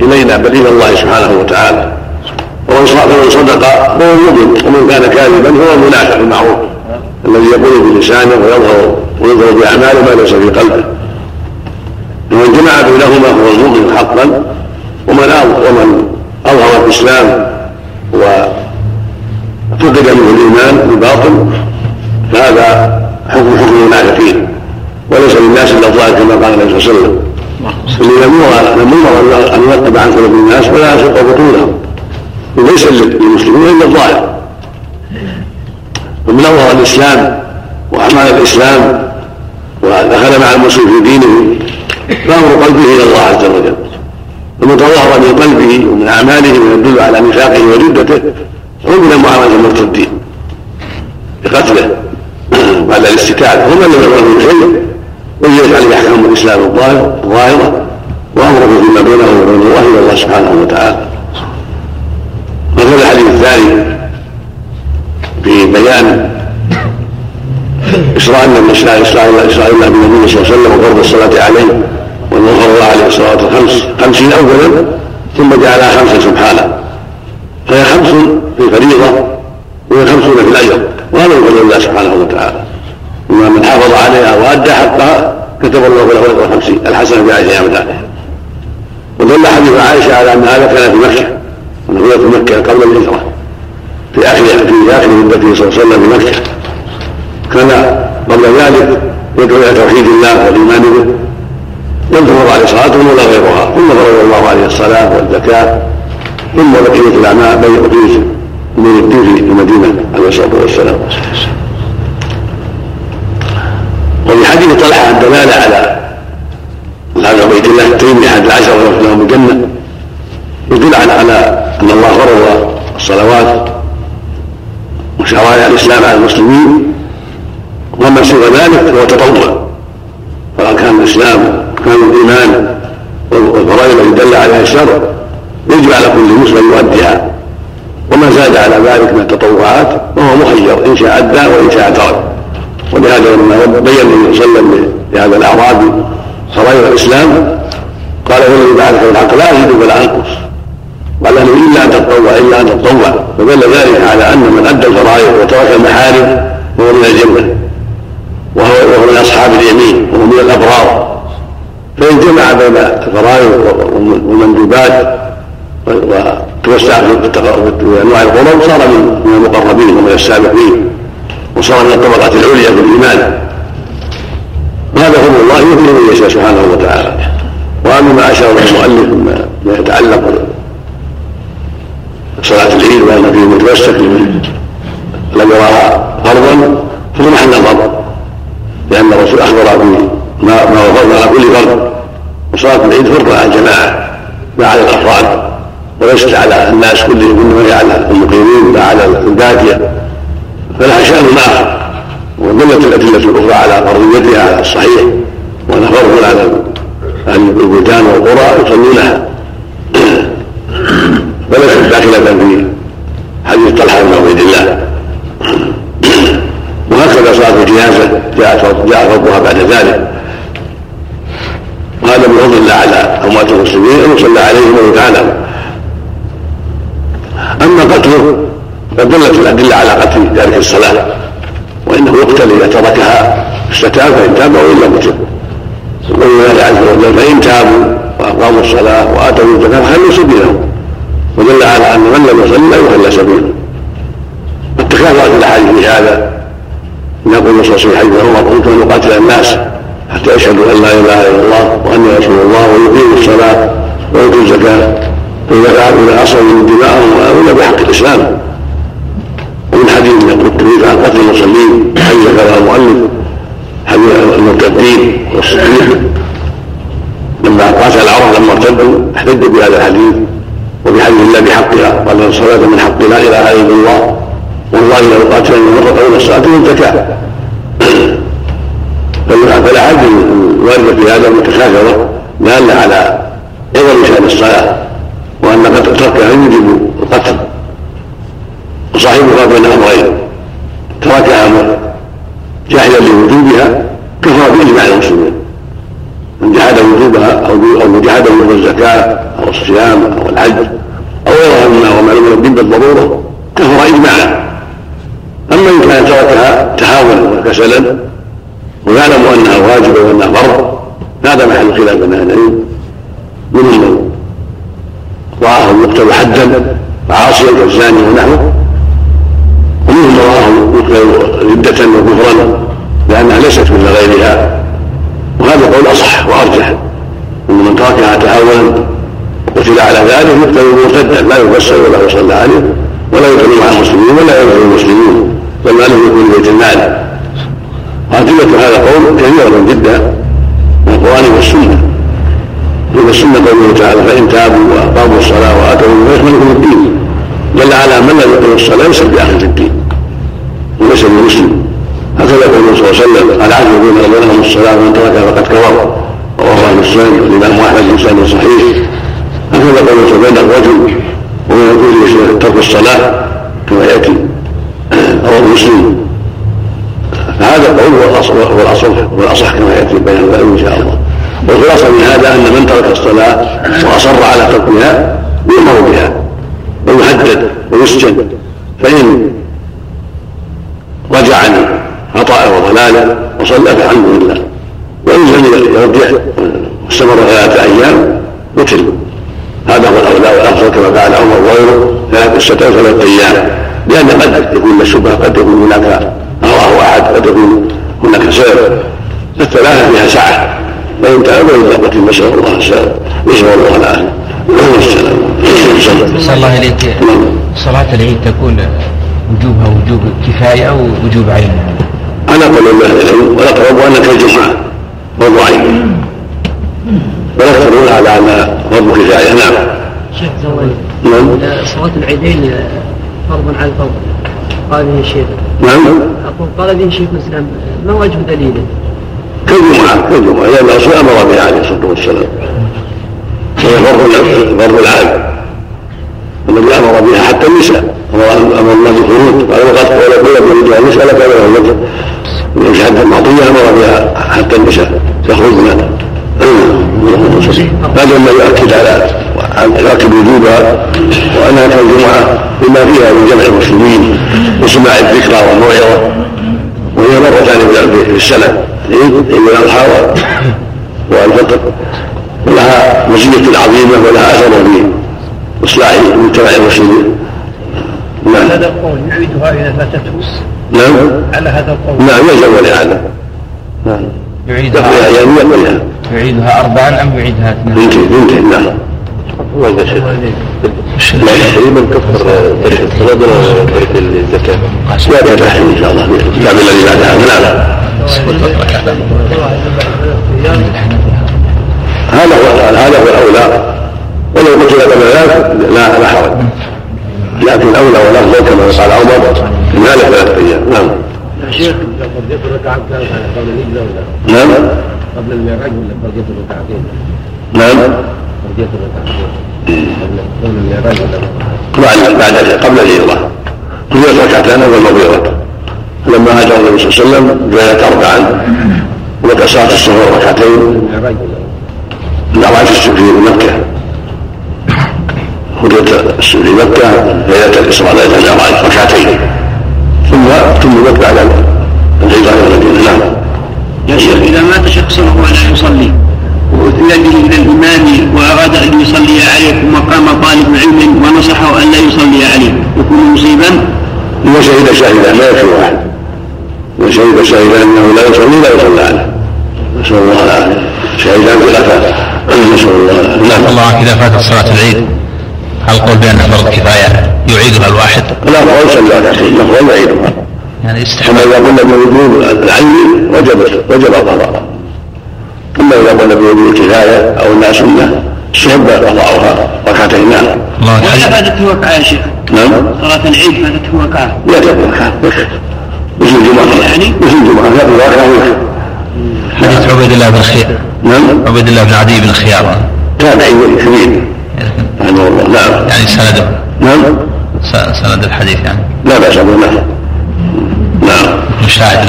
إلينا بل إلى الله سبحانه وتعالى. ومن صدق هو المؤمن ومن كان كاذبا هو المنافق المعروف الذي يقول بلسانه ويظهر ويظهر باعماله ما ليس في قلبه. ومن جمع بينهما هو المؤمن حقا. ومن ومن أظهر الإسلام وفقد منه الإيمان بالباطل فهذا حكم حكم المنافقين. وليس للناس إلا الظاهر كما قال النبي صلى الله عليه وسلم. اللي نمر ان يرتب عن قلوب الناس ولا يشق بطونهم وليس للمسلمين إلا الظاهر. ومن أظهر الإسلام واعمال الإسلام ودخل مع المسلم في دينه فأمر قلبه إلى الله عز وجل. ثم تظاهر من قلبه ومن أعماله ما يدل على نفاقه وردته عمل معامله المرتدين بقتله. بعد الاستتاب هم لم يفعلوا شيء وجدت عليه احكام الإسلام الظاهره وامره فيما بينه وبين الله إلى الله سبحانه وتعالى. وهذا الحديث الثاني في بيان إسراء النبي إسراء الله بالنبي صلى الله عليه وسلم وفرض الصلاة عليه وأنه فرض عليه الصلاة الخمس خمسين أولا ثم جعلها خمسا سبحانه. فهي خمس في الفريضة وهي خمسون في الأجر. وهذا من فضل الله سبحانه وتعالى. اما من حافظ عليها وأدى حقها كتب الله له اجر الخمسين الحسنه بعشر امثالها ودل حديث عائشة على أن هذا كان في مكة أنه في مكة قبل الهجرة. في اخر في آخر مدته صلى الله عليه وسلم في مكة. كان قبل ذلك يدعو إلى توحيد الله والإيمان به. لم عليه صلاته ولا غيرها. ثم فرض الله عليه الصلاة والزكاة. ثم بقيه الأعمال بقيه من الدين في المدينة عليه الصلاة والسلام. وفي حديث طلحة الدلاله على على عبيد الله التيمي احد العشر ويغفر لهم الجنه يدل على على أن الله فرض الصلوات وشرائع الإسلام على المسلمين وما سوى ذلك هو تطوع فاركان الإسلام كان الإيمان والفرائض التي دل عليها الشرع يجب على كل مسلم يؤديها وما زاد على ذلك من التطوعات فهو مخير إن شاء أدى وإن شاء ترك ولهذا لما بين النبي صلى الله عليه وسلم لهذا الأعرابي صغير الإسلام قال هو الذي بعثك بالحق لا أزيد ولا أنقص. قال له إلا أن تتطوع إلا أن تتطوع. فدل ذلك على أن من أدى الفرائض وترك المحارم هو من الجنه وهو وهو من أصحاب اليمين وهو من الأبرار. فإن جمع بين الفرائض والمندوبات وتوسع في أنواع القرب صار من المقربين ومن السابقين. وصار من الطبقات العليا في الايمان وهذا فضل الله يؤمن من يشاء سبحانه وتعالى. وأما ما أشار المؤلف ما يتعلق بصلاة العيد وأن فيه متمسك لم يراها فرضا فهو محل نظر لأن الرسول أخبر في ما فرض على كل فرد. وصلاة العيد فرض على الجماعة لا على الأفراد. وليست على الناس كلهم إنما هي على المقيمين لا على البادية. فلها شأن اخر ودلت الأدلة الأخرى على فرضيتها على الصحيح وانها فرض على أهل البلدان والقرى يصلونها. فليست داخله في حديث طلحة بن عبيد الله وهكذا صلاه الجنازه جاءت جاء فرضها بعد ذلك وهذا من فضل الله على اموات المسلمين ان يصلى عليهم ويتعلم اما قتله فدلت الأدلة على قتل تارك الصلاة. وانه يقتل اذا تركها استتاب فإن تاب والا قتل يقول الله عز وجل فإن تابوا واقاموا الصلاة وآتوا الزكاة فخلوا سبيلهم ودل على أن من لم يصل لا يخلى سبيله. والتكاثرت الاحاديث في هذا. يقول الرسول صلى الله عليه وسلم عمر قلت ان يقاتل الناس حتى يشهدوا أن لا إله إلا الله واني رسول الله ويقيموا الصلاة ويؤتوا الزكاة. فإذا إذا أصلوا من دماءهم وأولى بحق الإسلام. حديث التكليف عن قتل المصلين حديث ذكرها المؤلف حديث المرتدين والصديق لما قاتل العرب لما ارتدوا احتجوا بهذا الحديث وبحديث الله بحقها قال الصلاة من حق لا إله إلا الله والله لو قاتل مرة أولى الصلاة والزكاة فالاحاديث الوارده في هذا متكاثره دالة على عظم شأن الصلاة وان تركها يوجب القتل. وصاحبها بين أمرين؟ تركها جاحدا لوجوبها كفر بإجماع المسلمين. من جحد وجوبها أو أو جحد وجوب الزكاة أو الصيام أو الحج أو غيرها مما هو معلوم الدين بالضرورة كفر إجماعا. أما إن كان تركها تهاونا وكسلا ويعلم أنها واجبه وأنها فرض هذا محل خلاف بين أهل العلم. من رآه يقتل حدا عاصيا كالزاني ونحوه من رآه ردة وكفرا لأنها ليست مثل غيرها وهذا قول أصح وأرجح أن من تركها تهاونا وقتل على ذلك يقتل مرتدا لا يفسر ولا يصلى عليه ولا يقتل مع المسلمين ولا يقتل المسلمون بل ماله يكون بيت المال وأدلة هذا القول كثيرة جدا من القرآن والسنة من السنة قوله تعالى فإن تابوا وأقاموا الصلاة وآتوا فيشملهم الدين دل على من لم يقم الصلاة ليس بأخذ الدين وليس بمسلم هكذا يقول صلى الله عليه وسلم العدل بين من الصلاة ومن تركها فقد كفر. رواه أهل السنن والإمام أحمد بن صحيح. هكذا قول بين الرجل ومن يقول ترك الصلاة كما يأتي رواه مسلم. فهذا القول هو الاصح هو الأصح هو الأصح كما يأتي بيان العلم إن شاء الله. والخلاصة من هذا أن من ترك الصلاة وأصر على تركها يؤمر بها ويحدد ويسجن. فإن رجع عن خطأه وضلاله وصلى فالحمد لله. وان لم يرجع واستمر ثلاثة أيام قتل هذا هو الاولى والافضل كما فعل عمر وغيره ثلاث ستة ثلاث أيام. لأن قد يكون الشبهة قد يكون هناك رواه احد قد يكون هناك سبب الثلاثه فيها سعه فان تاب إلى قتل نسال الله السلام نسال الله العافيه صلى الله نعم. صلاة العيد تكون وجوبها وجوب كفاية أو وجوب عين على قول أهل العلم والاقرب أن كالجمعه فرض عين والاكثرون على انها فرض كفايه نعم. شيخ زوال نعم. صلاة العيدين فرض على الفرض قال به الشيخ نعم. أقول قال به شيخ الإسلام ما وجه دليله؟ كالجمعه كالجمعه لأن الرسول أمر بها عليه الصلاة والسلام. وهي فرض فرض العام. الذي أمر بها حتى النساء. أمر الله بالخروج قال وقد قال كل من يريد النساء لك له الوجه من حتى المعطيه أمر بها حتى النساء يخرجن هذا ما يؤكد على يؤكد وجوبها وانها الجمعه بما فيها من جمع المسلمين وسماع الذكرى والموعظه وهي مرتان في السنة عيد عيد الاضحى والفطر ولها مزيه عظيمه ولها اثر في اصلاح مجتمع المسلمين نعم هذا القول يعيدها اذا فاتته نعم على هذا القول نعم يلزم الاعاده نعم يعيدها اياميه يعيدها أربعا أم يعيدها اثنين؟ يمكن يمكن نعم لا تقريبا كفر الصلاة الزكاة لا تحريم ان شاء الله الكتاب الذي بعدها نعم هذا هو هذا هو الاولى ولو قتل قبل ذلك لا لا حرج لكن الأولى والافضل كما قال عمر من ذلك ثلاثة أيام نعم. شيخ نعم. قبل المعراج ولا فرضية الركعتين؟ نعم. فرضية الركعتين قبل المعراج ولا بعد بعد قبل الهجرة هي ركعتان والمغيرة لما هاجر النبي صلى الله عليه وسلم جاءت أربعا. وكسرت الصغور ركعتين. المعراج في مكة هجرة في مكة ليلة الإسراء ليلة المعراج ركعتين ثم تمت بعد الهجرة إلى المدينة نعم. يا شيخ إذا مات شخص وهو لا يصلي ويجي إلى الإمام وأراد أن يصلي عليه ثم قام طالب علم ونصحه أن لا يصلي عليه. يكون مصيبا؟ إذا شهد شاهدا لا يكفي واحد إذا شهد شاهدا أنه لا يصلي لا يصلى عليه. نسأل الله العافية. شهدان بخلاف نسأل الله العافية. نعم الله إذا فاتت صلاة العيد. القول بأنها فرض كفاية يعيدها الواحد؟ لا قول صلى ركعتين نقول يعيدها يعني كما استحباب إذا قلنا بوجوب العين وجب وجب القضاء. أما إذا قلنا بوجوب الكفاية أو أنها سنة استحب قضاؤها ركعتين. نعم الله ولا فاتته وقعه يا شيخ؟ نعم. صلاة العيد فاتته وقعه لا تكون ركعة مثل الجمعة؟ يعني؟ مثل الجمعة؟ ركعة ويكفي حديث عبيد الله بن خيار. نعم. عبيد الله بن عدي بن خيار. تابعي كبير رحمه الله نعم. يعني سند نعم. س- سند الحديث يعني. لا بأس به نعم. نعم. شاهد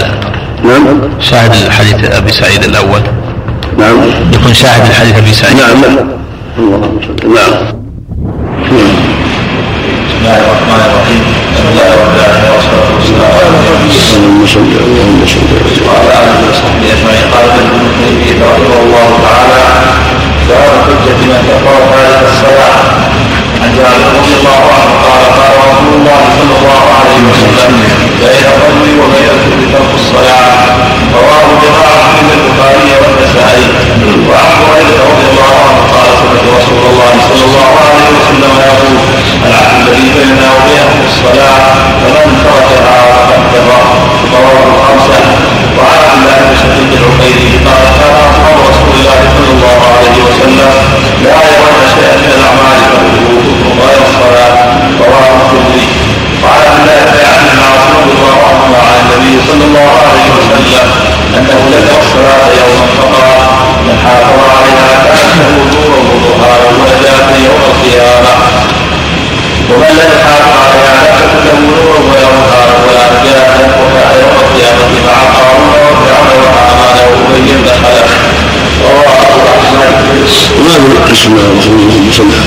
نعم. شاهد الحديث أبي سعيد الأول. نعم. يكون شاهد الحديث أبي سعيد. نعم. نعم. نعم. بسم الله الرحمن الرحيم. بسم الله رب العالمين والصلاه والسلام على اللهم صل وعلى آله وصحبه أجمعين. قال ابن تيميه رحمه الله تعالى باب حجة من كفر هذه الصلاة. عن جابر رضي الله عنه قال قال رسول الله صلى الله عليه وسلم بين الرجل وبين الكفر ترك الصلاة. رواه جماعة من البخاري والنسائي. وعن هريره رضي الله عنه قال سمعت رسول الله صلى الله عليه وسلم يقول العهد الذي بيننا وبينهم الصلاة فمن تركها فقد كفر. رواه الخمسة. وعن عبد الله بن شقيق العقيلي قال كان أصحاب رسول الله صلى الله عليه وسلم لا يرون شيئا من الاعمال فهو غير الصلاه رواه الترمذي وعن عبد الله بن العاص رضي الله عنهما عن النبي صلى الله عليه وسلم انه ذكر الصلاه يوما فقال من حافظ عليها كانت نورا وضحاها ونجاه يوم القيامه ومن لم يحافظ عليها لا تكن له نورا ولا نهارا ولا يوم القيامه مع قارون وفرعون وهامان وابي بن خلف احمد وهذه قسم وسلم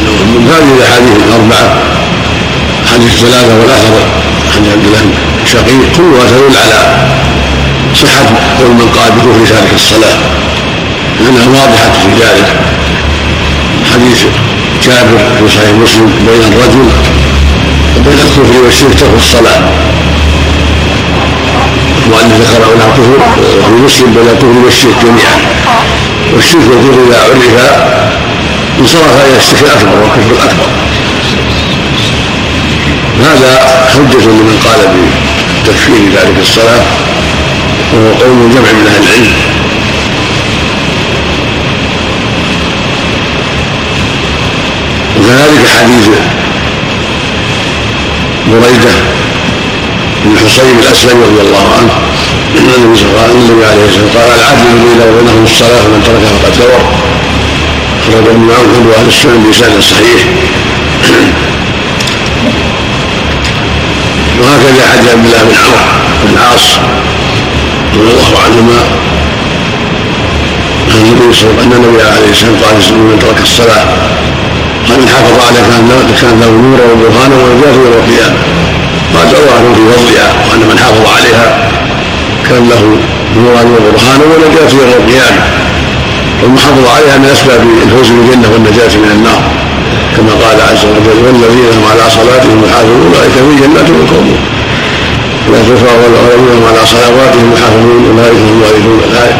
هذه الاحاديث الاربعه حديث الثلاثه والاثر عن عبد الله شقيق كلها تدل على صحه قول من قال بكفر تارك الصلاه لانها واضحه في ذلك حديث جابر في صحيح مسلم بين الرجل وبين الكفر والشرك ترك الصلاه وأن ذكر أنها كفر في مسلم بين الكفر والشرك جميعا. والشرك والكفر إذا عرف انصرف إلى الشرك الأكبر والكفر الأكبر هذا حجة لمن قال بتكفير ذلك الصلاة وهو قول جمع من أهل العلم. وكذلك حديث بريدة بن الحصين الأسلمي رضي الله عنه أن النبي صلى الله عليه وسلم قال العدل بينه وبينهم الصلاة فمن تركها فقد كفر. أخرج ابن معاذ وأهل السنن بإسناد صحيح. وهكذا حديث عبد الله بن عمرو بن العاص رضي الله عنهما. أن النبي صلى الله عليه وسلم قال من ترك الصلاة من حافظ على كان له نورا وبرهانا ونجاة يوم القيامة الله في فضلها وأن من حافظ عليها كان له نورا وبرهانا ونجاة يوم القيامة. والمحافظة عليها من أسباب الفوز بالجنة والنجاة من النار. كما قال عز وجل والذين هم على صلاتهم يحافظون أولئك في جنات يكرمون لا ترفع والذين هم على صلواتهم يحافظون أولئك هم الوارثون. الآية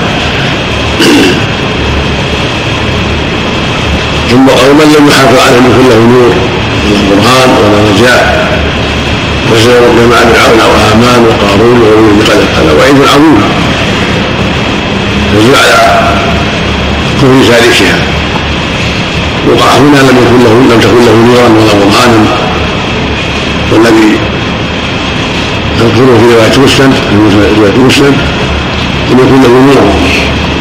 ثم قال من لم يحافظ على ان يكون له نور ولا برهان ولا نجاة. فسيرى مع فرعون وهامان وقارون وغيرهم قد هذا. وعيد عظيم يدل على كفر سالكها وقع هنا لم يكن له لم تكن له نورا ولا برهانا والذي نذكره في رواية مسلم في رواية مسلم لم يكن له نور.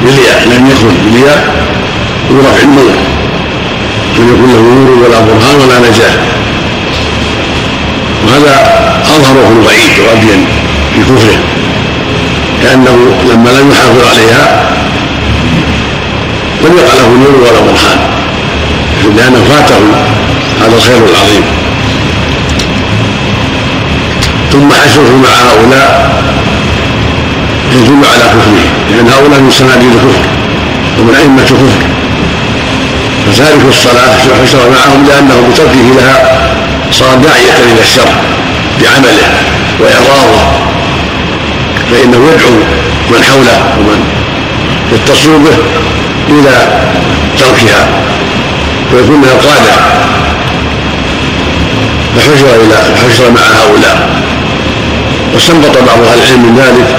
بالياء لم يكن. بالياء ورفع النور. لم يكن له نور ولا برهان ولا نجاة. وهذا أظهر في الوعيد وابين في كفره لأنه لما لم يحافظ عليها لم يقع له نور ولا برهان لأنه فاته هذا الخير العظيم. ثم حشره مع هؤلاء يدل على كفره لأن هؤلاء من صناديد الكفر ومن أئمة الكفر فتارك الصلاة حشر معهم لأنه بتركه لها صار داعية إلى الشر بعمله وإعراضه. فإنه يدعو من حوله ومن يتصل به إلى تركها ويكون من القادة. فحشر إلى حشر مع هؤلاء. واستنبط بعض أهل العلم من ذلك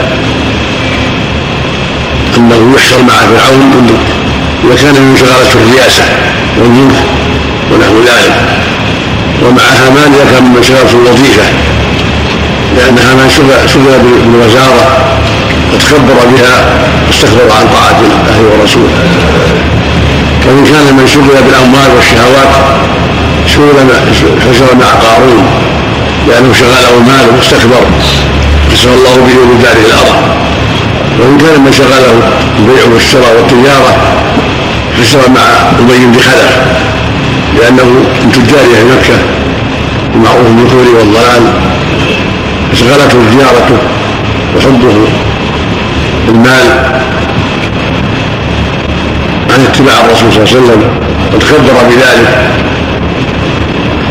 أنه يحشر مع فرعون إذا كان من شغالة الرياسة والملك ونحو ذلك. ومع هامان كان من شغالة الوظيفة لأن هامان شغل بالوزارة وتكبر بها واستكبر عن طاعة الله ورسوله. وإن كان من شغل بالأموال والشهوات شغل حشر مع قارون لأنه شغله مال واستكبر كسر الله به ولداره الأرض. وإن كان من شغله البيع والشراء والتجارة حشر مع أبي بن خلف. لأنه من تجار أهل مكة ومعروف بالكفر والضلال فشغلته زيارته وحبه المال عن اتباع الرسول صلى الله عليه وسلم وتكبر بذلك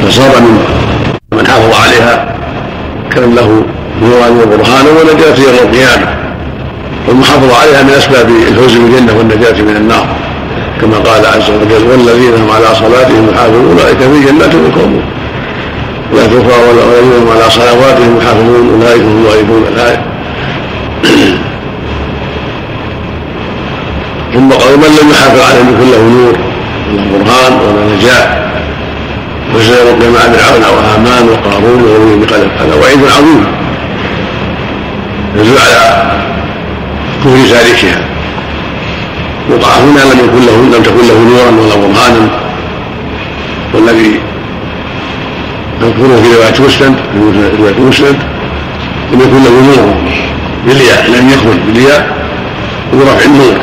فصار من من حافظ عليها كان له نورا وبرهانا ونجاة يوم القيامة والمحافظة عليها من أسباب الفوز بالجنة والنجاة من النار. كما قال عز وجل والذين هم على صلاتهم يحافظون أولئك في جنات مكرمون لا ترفع والذين هم على صلواتهم يحافظون أولئك هم الوارثون الايه ثم قال من لم يحافظ عليه يكن له نور ولا برهان ولا نجاة. فسيرد مع فرعون وهامان وقارون وغيرهم بقدر هذا وعيد عظيم. يدل على كفر سالكها وقع هنا لم يكن له لم تكن له نورا ولا برهانا. والذي نذكره في رواية مسلم في رواية مسلم لم يكن له نور. بالياء لم يخرج بالياء ورفع النور.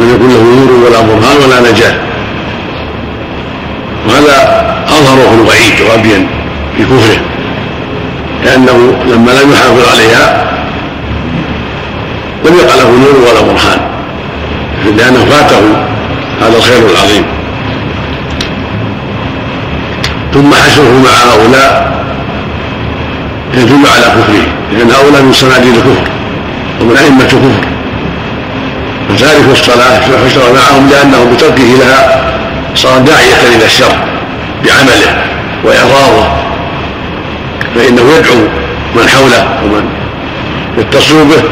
لم يكن له نور ولا برهان ولا نجاة. وهذا أظهر في الوعيد وأبين في كفره. لأنه لما لم يحافظ عليها لم يقع له نور ولا برهان. لأنه فاته هذا الخير العظيم. ثم حشره مع هؤلاء يدل على كفره لأن هؤلاء من صناديد الكفر ومن أئمة الكفر. فتارك الصلاة حشر معهم لأنه بتركه لها صار داعية إلى الشر بعمله وإعراضه. فإنه يدعو من حوله ومن يتصل به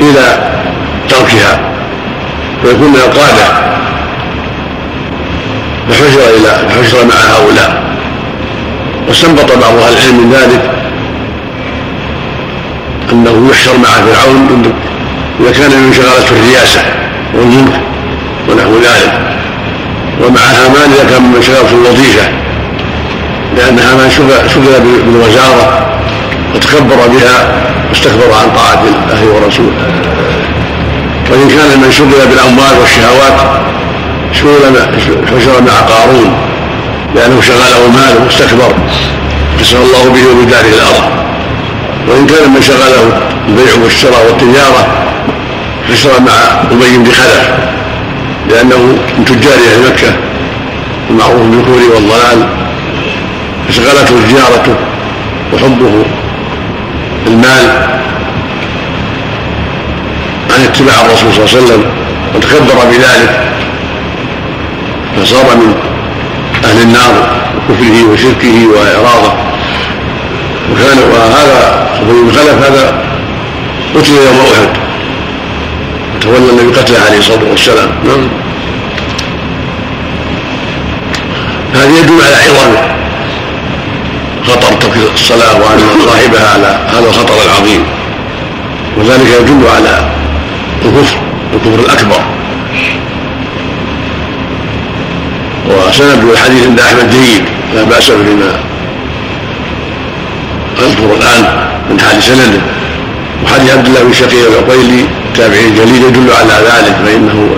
إلى تركها. ويكون من القادة. فحشر إلى فحشر مع هؤلاء. واستنبط بعض أهل العلم من ذلك أنه يحشر مع فرعون إذا كان من شغالة الرياسة والملك ونحو ذلك. ومع هامان إذا كان من شغالة الوظيفة. لأن هامان شغل بالوزارة وتكبر بها واستكبر عن طاعة الله ورسوله. وإن كان من شغل بالأموال والشهوات شغل حشر مع قارون لأنه شغله ماله واستكبر كسر الله به وبداره الأرض وإن كان من شغله البيع والشراء والتجارة خسر مع أبي بن خلف لأنه من تجار أهل مكة المعروف بالكفر والضلال فشغلته تجارته وحبه المال عن اتباع الرسول صلى الله عليه وسلم وتكبر بذلك فصار من أهل النار وكفره وشركه وإعراضه. وكان وهذا أبو بن خلف هذا قتل يوم أحد. تولى النبي قتله عليه الصلاة والسلام. نعم. هذا يدل على عظم خطر ترك الصلاة وأن صاحبها على هذا الخطر العظيم. وذلك يدل على الكفر الكفر الأكبر. وسند الحديث عند أحمد جيد لا بأس بما أذكر الآن من حال سنده وحديث عبد الله بن شقيق العقيلي تابعي جليل يدل على ذلك فإنه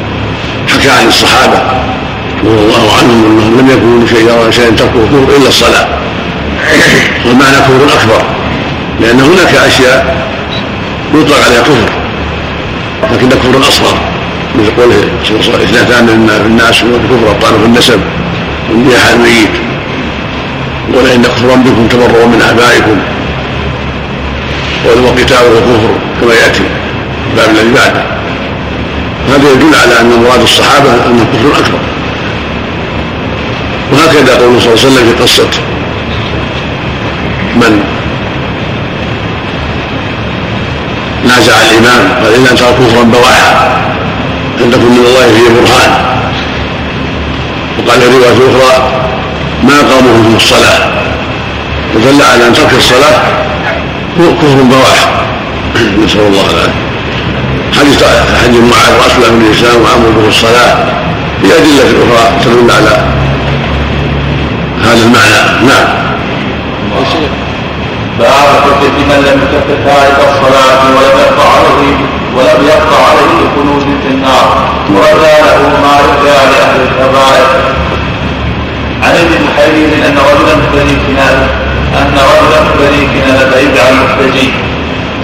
حكى عن الصحابة رضي الله عنهم أنهم لم يكونوا شيئا شيئا تركوا الكفر إلا الصلاة. والمعنى كفر أكبر لأن هناك أشياء يطلق عليها كفر. لكن كفر أصغر. مثل قوله إثنتان في الناس كفر الطعن في النسب. والنياح الميت. ولئن كفرا بكم تبرؤوا من آبائكم. والقتال والكفر كما يأتي الباب الذي بعده. هذا يدل على أن مراد الصحابة أنه كفر أكبر. وهكذا قوله صلى الله عليه وسلم في قصة من نازع الإمام قال إذا ترى كفرا بواحا عندكم من الله فيه برهان. وقال في رواية أخرى ما قاموا في الصلاة. ودل على أن ترك الصلاة كفر بواح نسأل الله العافية. حديث حديث معاذ وأسلم من الإسلام وأمره الصلاة. بأدلة أخرى تدل على هذا المعنى. نعم. باب حجة من لم يكفر تارك الصلاة ولم يقطع عليه ولم يقطع عليه خلود في النار. ورجى له ما رجى لأهل الكبائر عن ابن محيرين أن رجلا بني كنانة أن رجلا بني كنانة يدعى المحتجي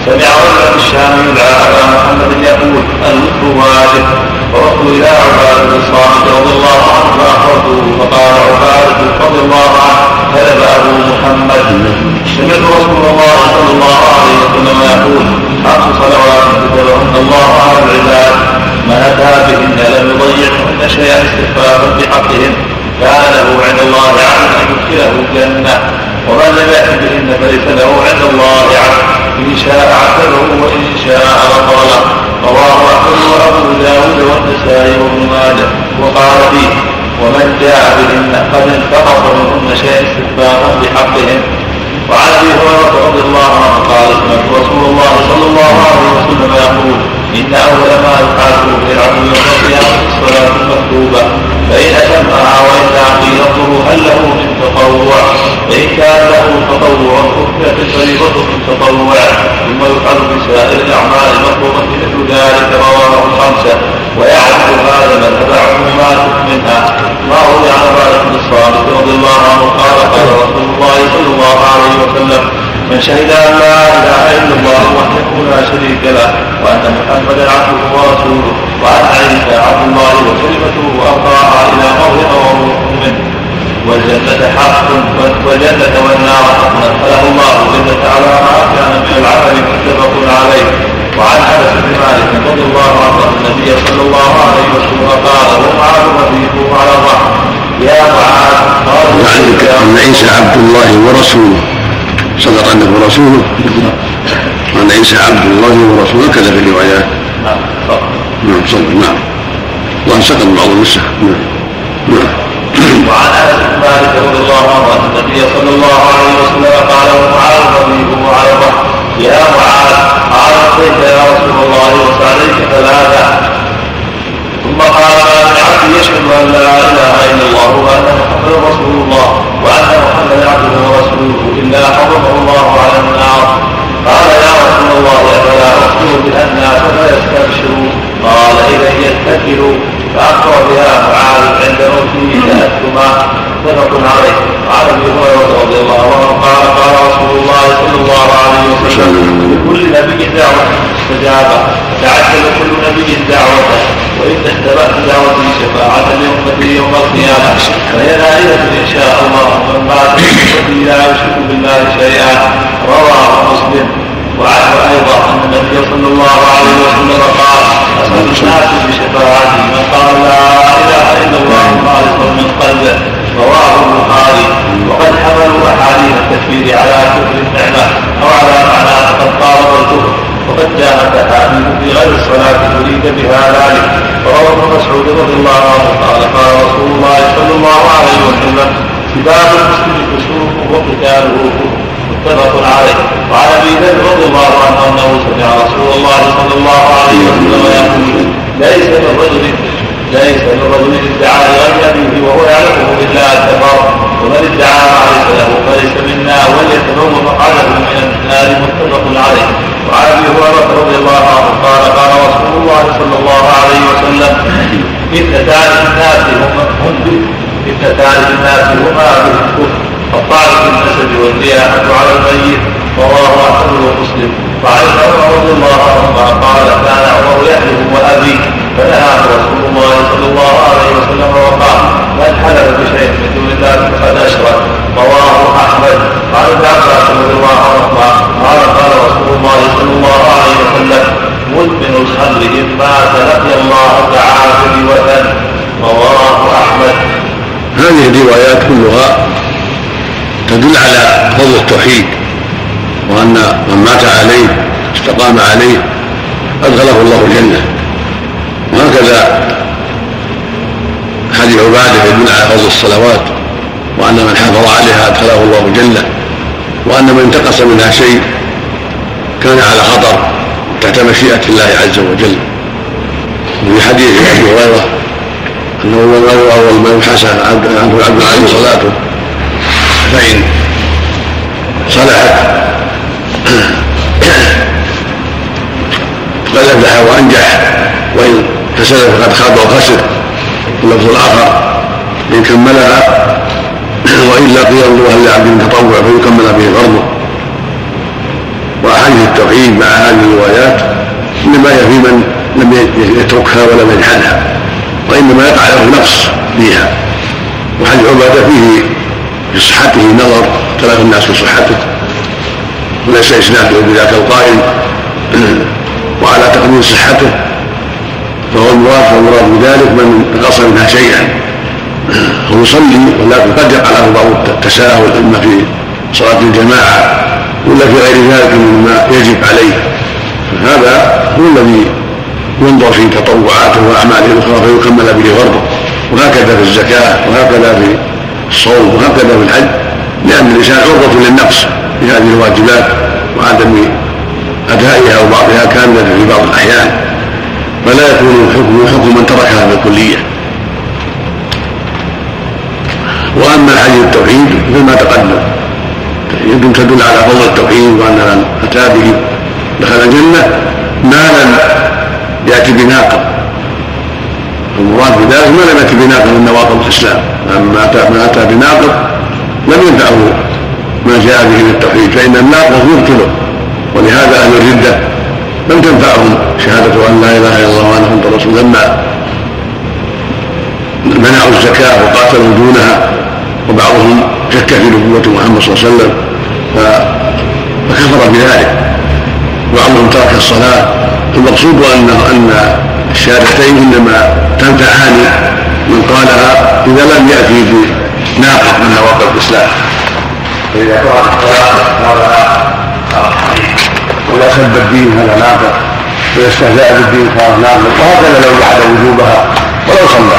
سمع في الشام يدعى أبا محمد يقول المثل واجب فرحت إلى عبادة الصامت رضي الله عنه فأخبرته فقال عبادة رضي الله عنه. كذب أبو محمد. سمعت رسول الله صلى الله عليه وسلم يقول خمس صلوات كتبهن الله على العباد. من أتى بهن لم يضيعهن شيئا استخفافا بحقهن. كان له عند الله عهد أن يدخله الجنة. ومن لم يأت بهن فليس له عند الله عهد إن شاء عذبه وإن شاء غفر رواه أحمد وأبو داود والنسائي وابن ماجه. وقال فيه ومن جاء بهن قد انتقص منهن شيئا استخفافا بحقهن وعن ابي هريره رضي الله عنه قال سمعت رسول الله صلى الله عليه وسلم يقول إن أول ما يحاسب به العبد يوم القيامه الصلاة المكتوبة فإن أتمها وإن انظروا هل له من تطوع فإن كان له تطوع كفرت الفريضه من تطوع ثم يفعل بسائر الأعمال المطلوبة مثل ذلك رواه الخمسة. ويعرف هذا مذهب عمومات منها. ما روي عن عباده بن الصامت رضي الله عنه؟ قال قال رسول الله صلى الله عليه وسلم من شهد أن لا إله إلا الله وحده لا شريك له وأن محمدا عبده ورسوله وأن عيسى عبد الله وكلمته والقاها إلى مريم وروح منه. والجنة حق والجنة والنار حق. أدخله الله الجنة على ما كان من العمل متفق عليه. وعن أنس بن مالك رضي الله عنه أن النبي صلى الله عليه وسلم قال ومعاذ رفيقه على الرحم يا معاذ. قال أن عيسى عبد الله ورسوله. صدق انه رسوله وان عيسى عبد الله ورسوله. كذا في الروايات نعم نعم صدق نعم. الله سقط بعض النسخ. نعم نعم. وعن أنس بن مالك رضي الله عنه أن النبي صلى الله عليه وسلم قال ومعاذ رفيقه على الرحم يا معاذ. لبيك يا رسول الله وسعديك ثلاثة. ثم قال ما من عبد يشهد أن لا إله إلا الله وأن محمدا رسول الله وأن محمدا عبده ورسوله إلا حرمه الله على النار. قال يا رسول الله أفلا أخبر بها الناس فيستبشروا قال إذا يتكلوا فأخبر بها معاذ عند موته جاءتهما متفق عليه. وعن ابي هريره رضي الله عنه قال قال رسول الله صلى الله عليه وسلم لكل نبي دعوة مستجابه تعجل كل نبي دعوته وإن اختبأت دعوتي شفاعة لأمتي يوم القيامة. فهي نائلة إن شاء الله من بعد لا يشرك بالله شيئا. رواه مسلم. وعنه أيضا أن النبي صلى الله عليه وسلم قال اسال الناس بشفاعتي من قال لا إله إلا الله خالصا من قلبه. رواه البخاري. وقد حملوا أحاديث التكفير على كفر النعمة. أو على معنى فقد قارب الكفر. وقد جاءت احاديث في غير الصلاة تريد بها ذلك. وروى ابن مسعود رضي الله عنه. قال قال رسول الله صلى الله عليه وسلم سباب المسلم فسوق وقتاله كفر. متفق عليه. وعن أبي ذر رضي الله عنه أنه سمع رسول الله صلى الله عليه وسلم يقول ليس من رجل ليس من رجل ادعى لغير أبيه وهو يعلمه إلا الكفر ومن ادعى ليس له فليس منا وليتبوأ مقعده من النار. متفق عليه. وعن أبي هريرة رضي الله عنه قال قال رسول الله صلى الله عليه وسلم اثنتان الناس هم اثنتان في الناس هما بالكفر الطعن في النسب والنياحة على الميت رواه أحمد ومسلم. وعن عمر رضي الله عنهما قال كان عمر يحلف وأبي فنهاه رسول الله صلى الله عليه وسلم وقال من حلف بشيء من دون الله فقد أشرك. رواه أحمد. قال ابن عباس رضي الله عنهما قال قال رسول الله صلى الله عليه وسلم مدمن الخمر إن مات لقي الله تعالى بوثن رواه أحمد. هذه الروايات كلها تدل على فضل التوحيد وأن من مات عليه استقام عليه أدخله الله الجنة. وهكذا حديث عبادة يدل على فضل الصلوات وأن من حافظ عليها أدخله الله الجنة. وأن من انتقص منها شيء كان على خطر تحت مشيئة الله عز وجل. وفي حديث أبي هريرة أنه أول ما يحاسب عنه العبد عليه صلاته. فإن صلحت فقد أفلح وأنجح وإن فسد فقد خاب وخسر اللفظ الآخر إن كملها وإلا قيل الله لعبد تطوع فيكمل به فرضه. وأحاديث التوحيد مع هذه الروايات إنما هي في من لم يتركها ولم يجحدها وإنما يقع له نقص فيها. وحديث عبادة فيه في صحته نظر اختلف الناس في صحته وليس اسناده بذاك القائل. وعلى تقدير صحته فهو المراد فالمراد بذلك من نقص منها شيئا. هو يصلي ولكن قد يقع له بعض التساهل إما في صلاة الجماعة ولا في غير ذلك مما يجب عليه. فهذا هو الذي ينظر في تطوعاته وأعماله الأخرى فيكمل به فرضه. وهكذا في الزكاة وهكذا في الصوم وهكذا في الحج لأن الإنسان عرضة للنقص في هذه الواجبات وعدم أدائها أو بعضها كاملة في بعض الأحيان. فلا يكون الحكم حكم من تركها بالكلية وأما حديث التوحيد فيما تقدم يمكن تدل على فضل التوحيد وأن من أتى به دخل الجنة ما لم يأتي بناقض المراد بذلك ما لم يأتي بناقض من نواقض الإسلام. أما ما أتى بناقض لم ينفعه ما جاء به من التوحيد فإن الناقض يبطله ولهذا أهل الردة لم تنفعهم شهادة أن لا إله إلا الله وأن محمد رسول لما منعوا الزكاة وقاتلوا دونها وبعضهم شك في نبوة محمد صلى الله عليه وسلم فكفر بذلك. وبعضهم ترك الصلاة المقصود أن أن الشهادتين إنما تنفعان من قالها إذا لم يأتي بناقض من نواقض الإسلام. فإذا قرأ الصلاة هذا وإذا سب الدين هذا ناقض. وإذا استهزأ بالدين صار ناقض. وهكذا لو جحد وجوبها ولو صلى.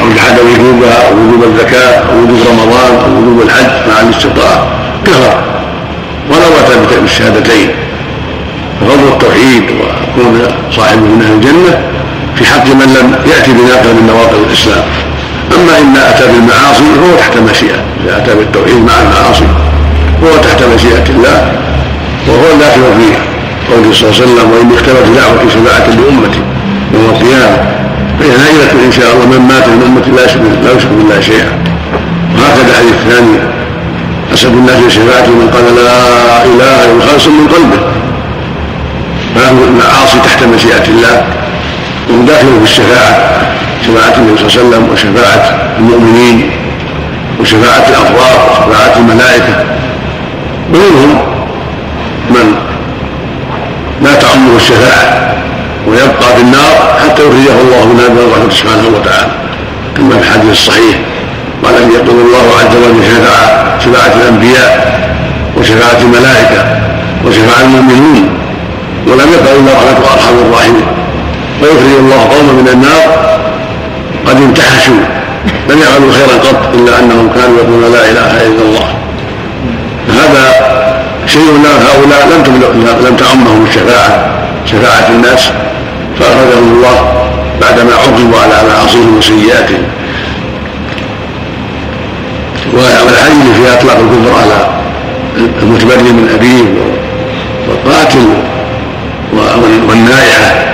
أو جحد وجوبها أو وجوب الزكاة أو وجوب رمضان أو وجوب الحج مع الاستطاعة كفر ولو أتى بالشهادتين ففضل التوحيد وكون صاحبه من أهل الجنة. في حق من لم يأتي بناقض من نواقض الإسلام. أما إن أتى بالمعاصي فهو تحت مشيئة. إذا أتى بالتوحيد مع المعاصي فهو تحت مشيئة الله. وهو الداخل في قوله صلى الله عليه وسلم وإن اختلفت دعوتي شفاعة لأمتي يوم القيامة. فهي نائلة إن شاء الله. من مات من أمتي لا يشرك لا يشرك بالله شيئا. وهكذا الحديث الثاني أسد الناس بشفاعة من قال لا إله إلا خالصا من قلبه. فله المعاصي تحت مشيئة الله. وهم داخل في الشفاعة شفاعة النبي صلى الله عليه وسلم وشفاعة المؤمنين وشفاعة الأبرار وشفاعة الملائكة. ومنهم من لا تعمه الشفاعة ويبقى في النار حتى يخرجه الله منها برحمته سبحانه وتعالى. كما في الحديث الصحيح قال أن يقول الله عز وجل شفاعة شفاعة الأنبياء وشفاعة الملائكة وشفاعة المؤمنين. ولم يبقى إلا رحمة أرحم الراحمين. ويخرج الله قوما من النار قد انتحشوا. لم يعملوا خيرا قط إلا أنهم كانوا يقولون لا إله إلا الله. هذا شيء لا هؤلاء لم لم تعمهم الشفاعة شفاعة الناس. فأخرجهم الله بعدما عوقبوا على معاصيهم وسيئاتهم والحديث في أطلاق الكفر على المتبري من أبيه والقاتل والنائحة.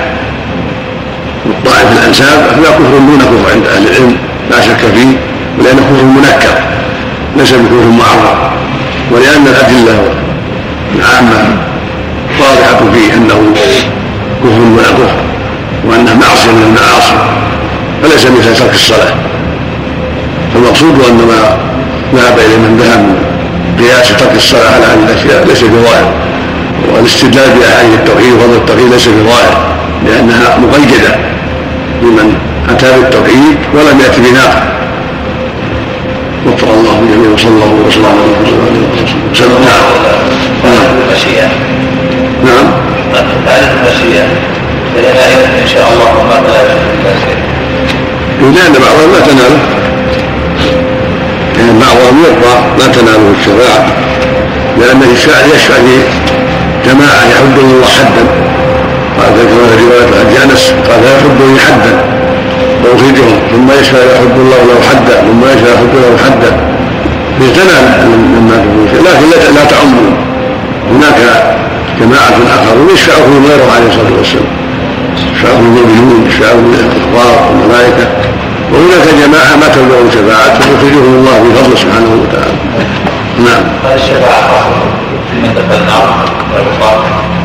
والطائف الأنساب هذا كفر دون كفر عند أهل العلم لا شك فيه ولأنه كفر منكر ليس بكفر معرف ولأن الأدلة العامة واضحة فيه أنه كفر دون كفر وانه معصية من المعاصي فليس مثل ترك الصلاة. فالمقصود أن ما ذهب إلى من ذهب قياس ترك الصلاة على هذه الأشياء ليس بظاهر والاستدلال باحاديث التوحيد وفضل التوحيد ليس بظاهر لأنها مقيدة. لمن أتى بالتوحيد ولم يأتي بناقه وفق الله الجميع وصلى الله وسلم على رسول وسلم نعم نعم تعرف المشيئه فلنا ان شاء الله ما لأن بعضهم لا تناله لأن بعضهم يقضى لا تناله الشفاعه لأن الشاعر يشفع في جماعة يحد الله حدا قال كما في رواية حج انس قال فيحدني حدا واخرجهم ثم يشفع يحد الله له حدا ثم يشفع يحد له حدا. لتنال مما لكن لا تعمهم هناك جماعة آخرون يشفع فيهم غيره عليه الصلاة والسلام. يشفعهم المؤمنون يشفعهم الكفار والملائكة وهناك جماعة ما تبلغهم شفاعتهم يخرجهم الله بفضله سبحانه وتعالى. نعم. هذه الشفاعة من دخل النار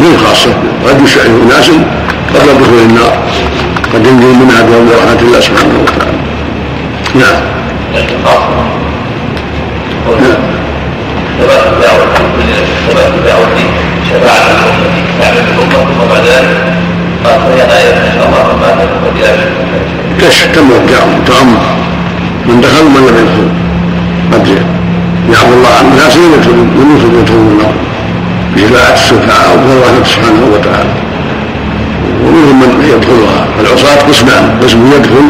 من خاصة قد يشفع أناس قبل دخول النار قد ينجو منها بفضل رحمة الله سبحانه وتعالى. نعم. نعم الدعوة ثبات الدعوة شفاعة الأمة تعمل الأمة ثم بعد ذلك قال فهي آية إن شاء الله ما تكون كشف تم تعم من دخل ومن لم يدخل. قد يعفو الله عن الناس من يدخل من يدخل يدخلون النار؟ بشفاعة وبفضل الله سبحانه وتعالى. ومنهم من يدخلها العصاة قسمان قسم يدخل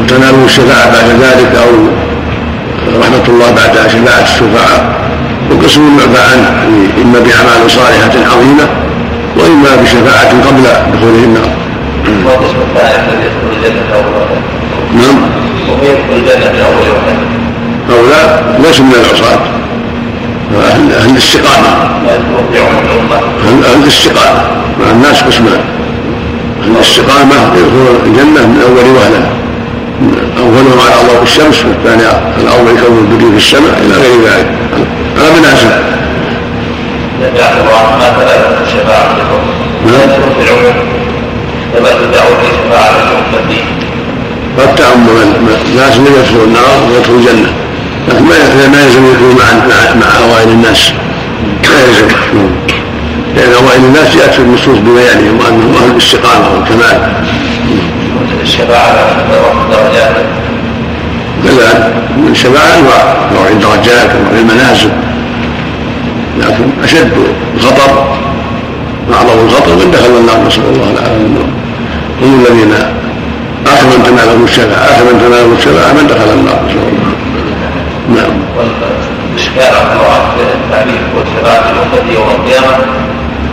وتناله الشفاعة بعد ذلك أو رحمة الله بعد شفاعة الشفعاء وقسم يعفى عنه إما بأعمال صالحة عظيمة وإما بشفاعة قبل دخوله النار. والقسم الثالث الذي يدخل الجنة أول نعم. ومن يدخل الجنة أول وهلة هؤلاء ليسوا من العصاة. أهل الاستقامة أهل الاستقامة مع الناس قسمان أهل الاستقامة يدخلون الجنة من أول وهلة. أولهم على الله الشمس والثاني الأول يكون البدو في السماء إلى غير ذلك. هذا مناسب جعل الله ما ثبت الشفاعة نعم ثبت الدعوة في شفاعة الأمة قد تعم الناس من يدخل النار ويدخل الجنة. ما ما يلزم يكون مع مع أوائل الناس. لا يلزم. لأن أوائل الناس جاءت في النصوص ببيانهم وأنهم أهل الاستقامة والكمال. الشفاعة درجات. كذلك الشفاعة أنواع. نوع الدرجات ونوع المنازل. لكن أشد الخطر أعظم الخطر من دخل النار نسأل الله العافية. هم الذين آخر من تنالهم الشفاعة آخر من تنالهم الشفاعة من دخل النار نسأل الله نعم. والإشكال على التعبير والشفاعة الأمة يوم القيامة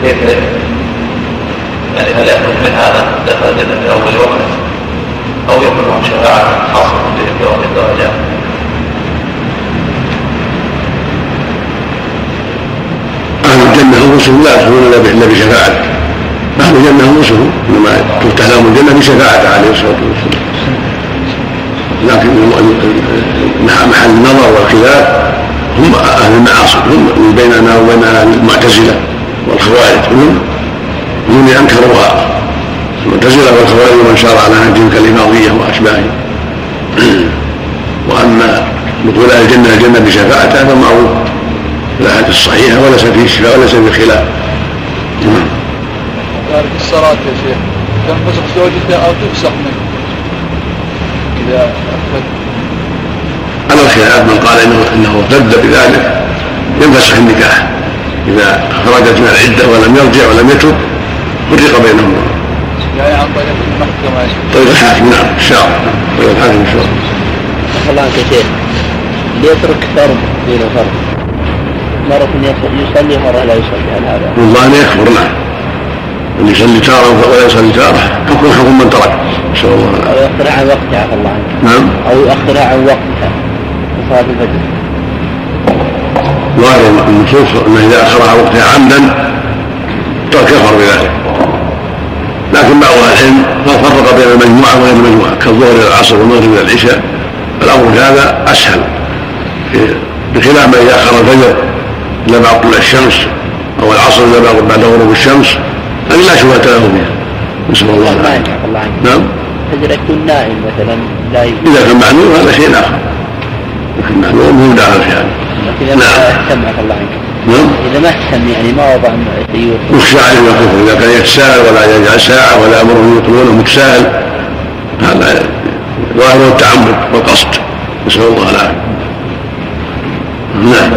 كيف يعني هل يخرج من هذا دخل الجنة في أول وقت أو يكون لهم شفاعة خاصة بهم في وقت الدرجات أهل الجنة أنفسهم لا يدخلون إلا بشفاعته. أهل الجنة أنفسهم إنما تفتح لهم الجنة بشفاعته عليه الصلاة والسلام. لكن محل النظر والخلاف. هم أهل المعاصي هم بيننا وبين المعتزلة والخوارج. هم هم أنكروها. المعتزلة والخوارج ومن سار على نهجهم كالإمامية وأشباههم. وأما دخول أهل الجنة الجنة بشفاعته هذا معروف في الأحاديث الصحيحة وليس فيه شفاء وليس فيه خلاف. تارك الصلاة يا شيخ. تنفسخ زوجته أو تفسخ منه؟ إذا على الخلاف من قال انه إنه ارتد بذلك ينفسخ النكاح. إذا خرجت من العدة ولم يرجع ولم يتب فرق بينهم يعني عن طريق الحاكم نعم إن شاء الله. طريق الحاكم إن شاء الله. الله عنك يا شيخ ليترك فرض دون فرض مرة يصلي مرة لا يصلي هل هذا؟ والله يكفر نعم. اللي يصلي تارة ولا يصلي تارة. حكم حكم من ترك. نسال الله. أو يؤخرها عن وقتها عفى الله عنك. نعم. أو يؤخرها عن وقتها صلاة الفجر. ظاهر النصوص أنه إذا اخرها وقتها عمدا كفر بذلك. لكن بعض أهل العلم فرق بين المجموعة وغير المجموعة. كالظهر إلى العصر والمغرب إلى العشاء. فالامر في هذا أسهل. بخلاف ما إذا اخر الفجر إلى بعد طلوع الشمس أو العصر بعد بعد غروب الشمس هذه لا شبهة له فيها نسأل الله نائم العافية. عفى الله عنك. نعم. فجر يكون نائم مثلا لا إذا كان معلوم هذا شيء اخر لكن معلوم هو داخل في هذا لكن إذا ما نعم. اهتم عفى الله عنك. نعم. إذا ما اهتم يعني ما وضع سيوف يخشى عليه الكفر إذا كان يتساءل ولا يجعل ساعة ولا امره يطلونه متساهل هذا ظاهر التعمد والقصد. نسأل الله العافية. نعم.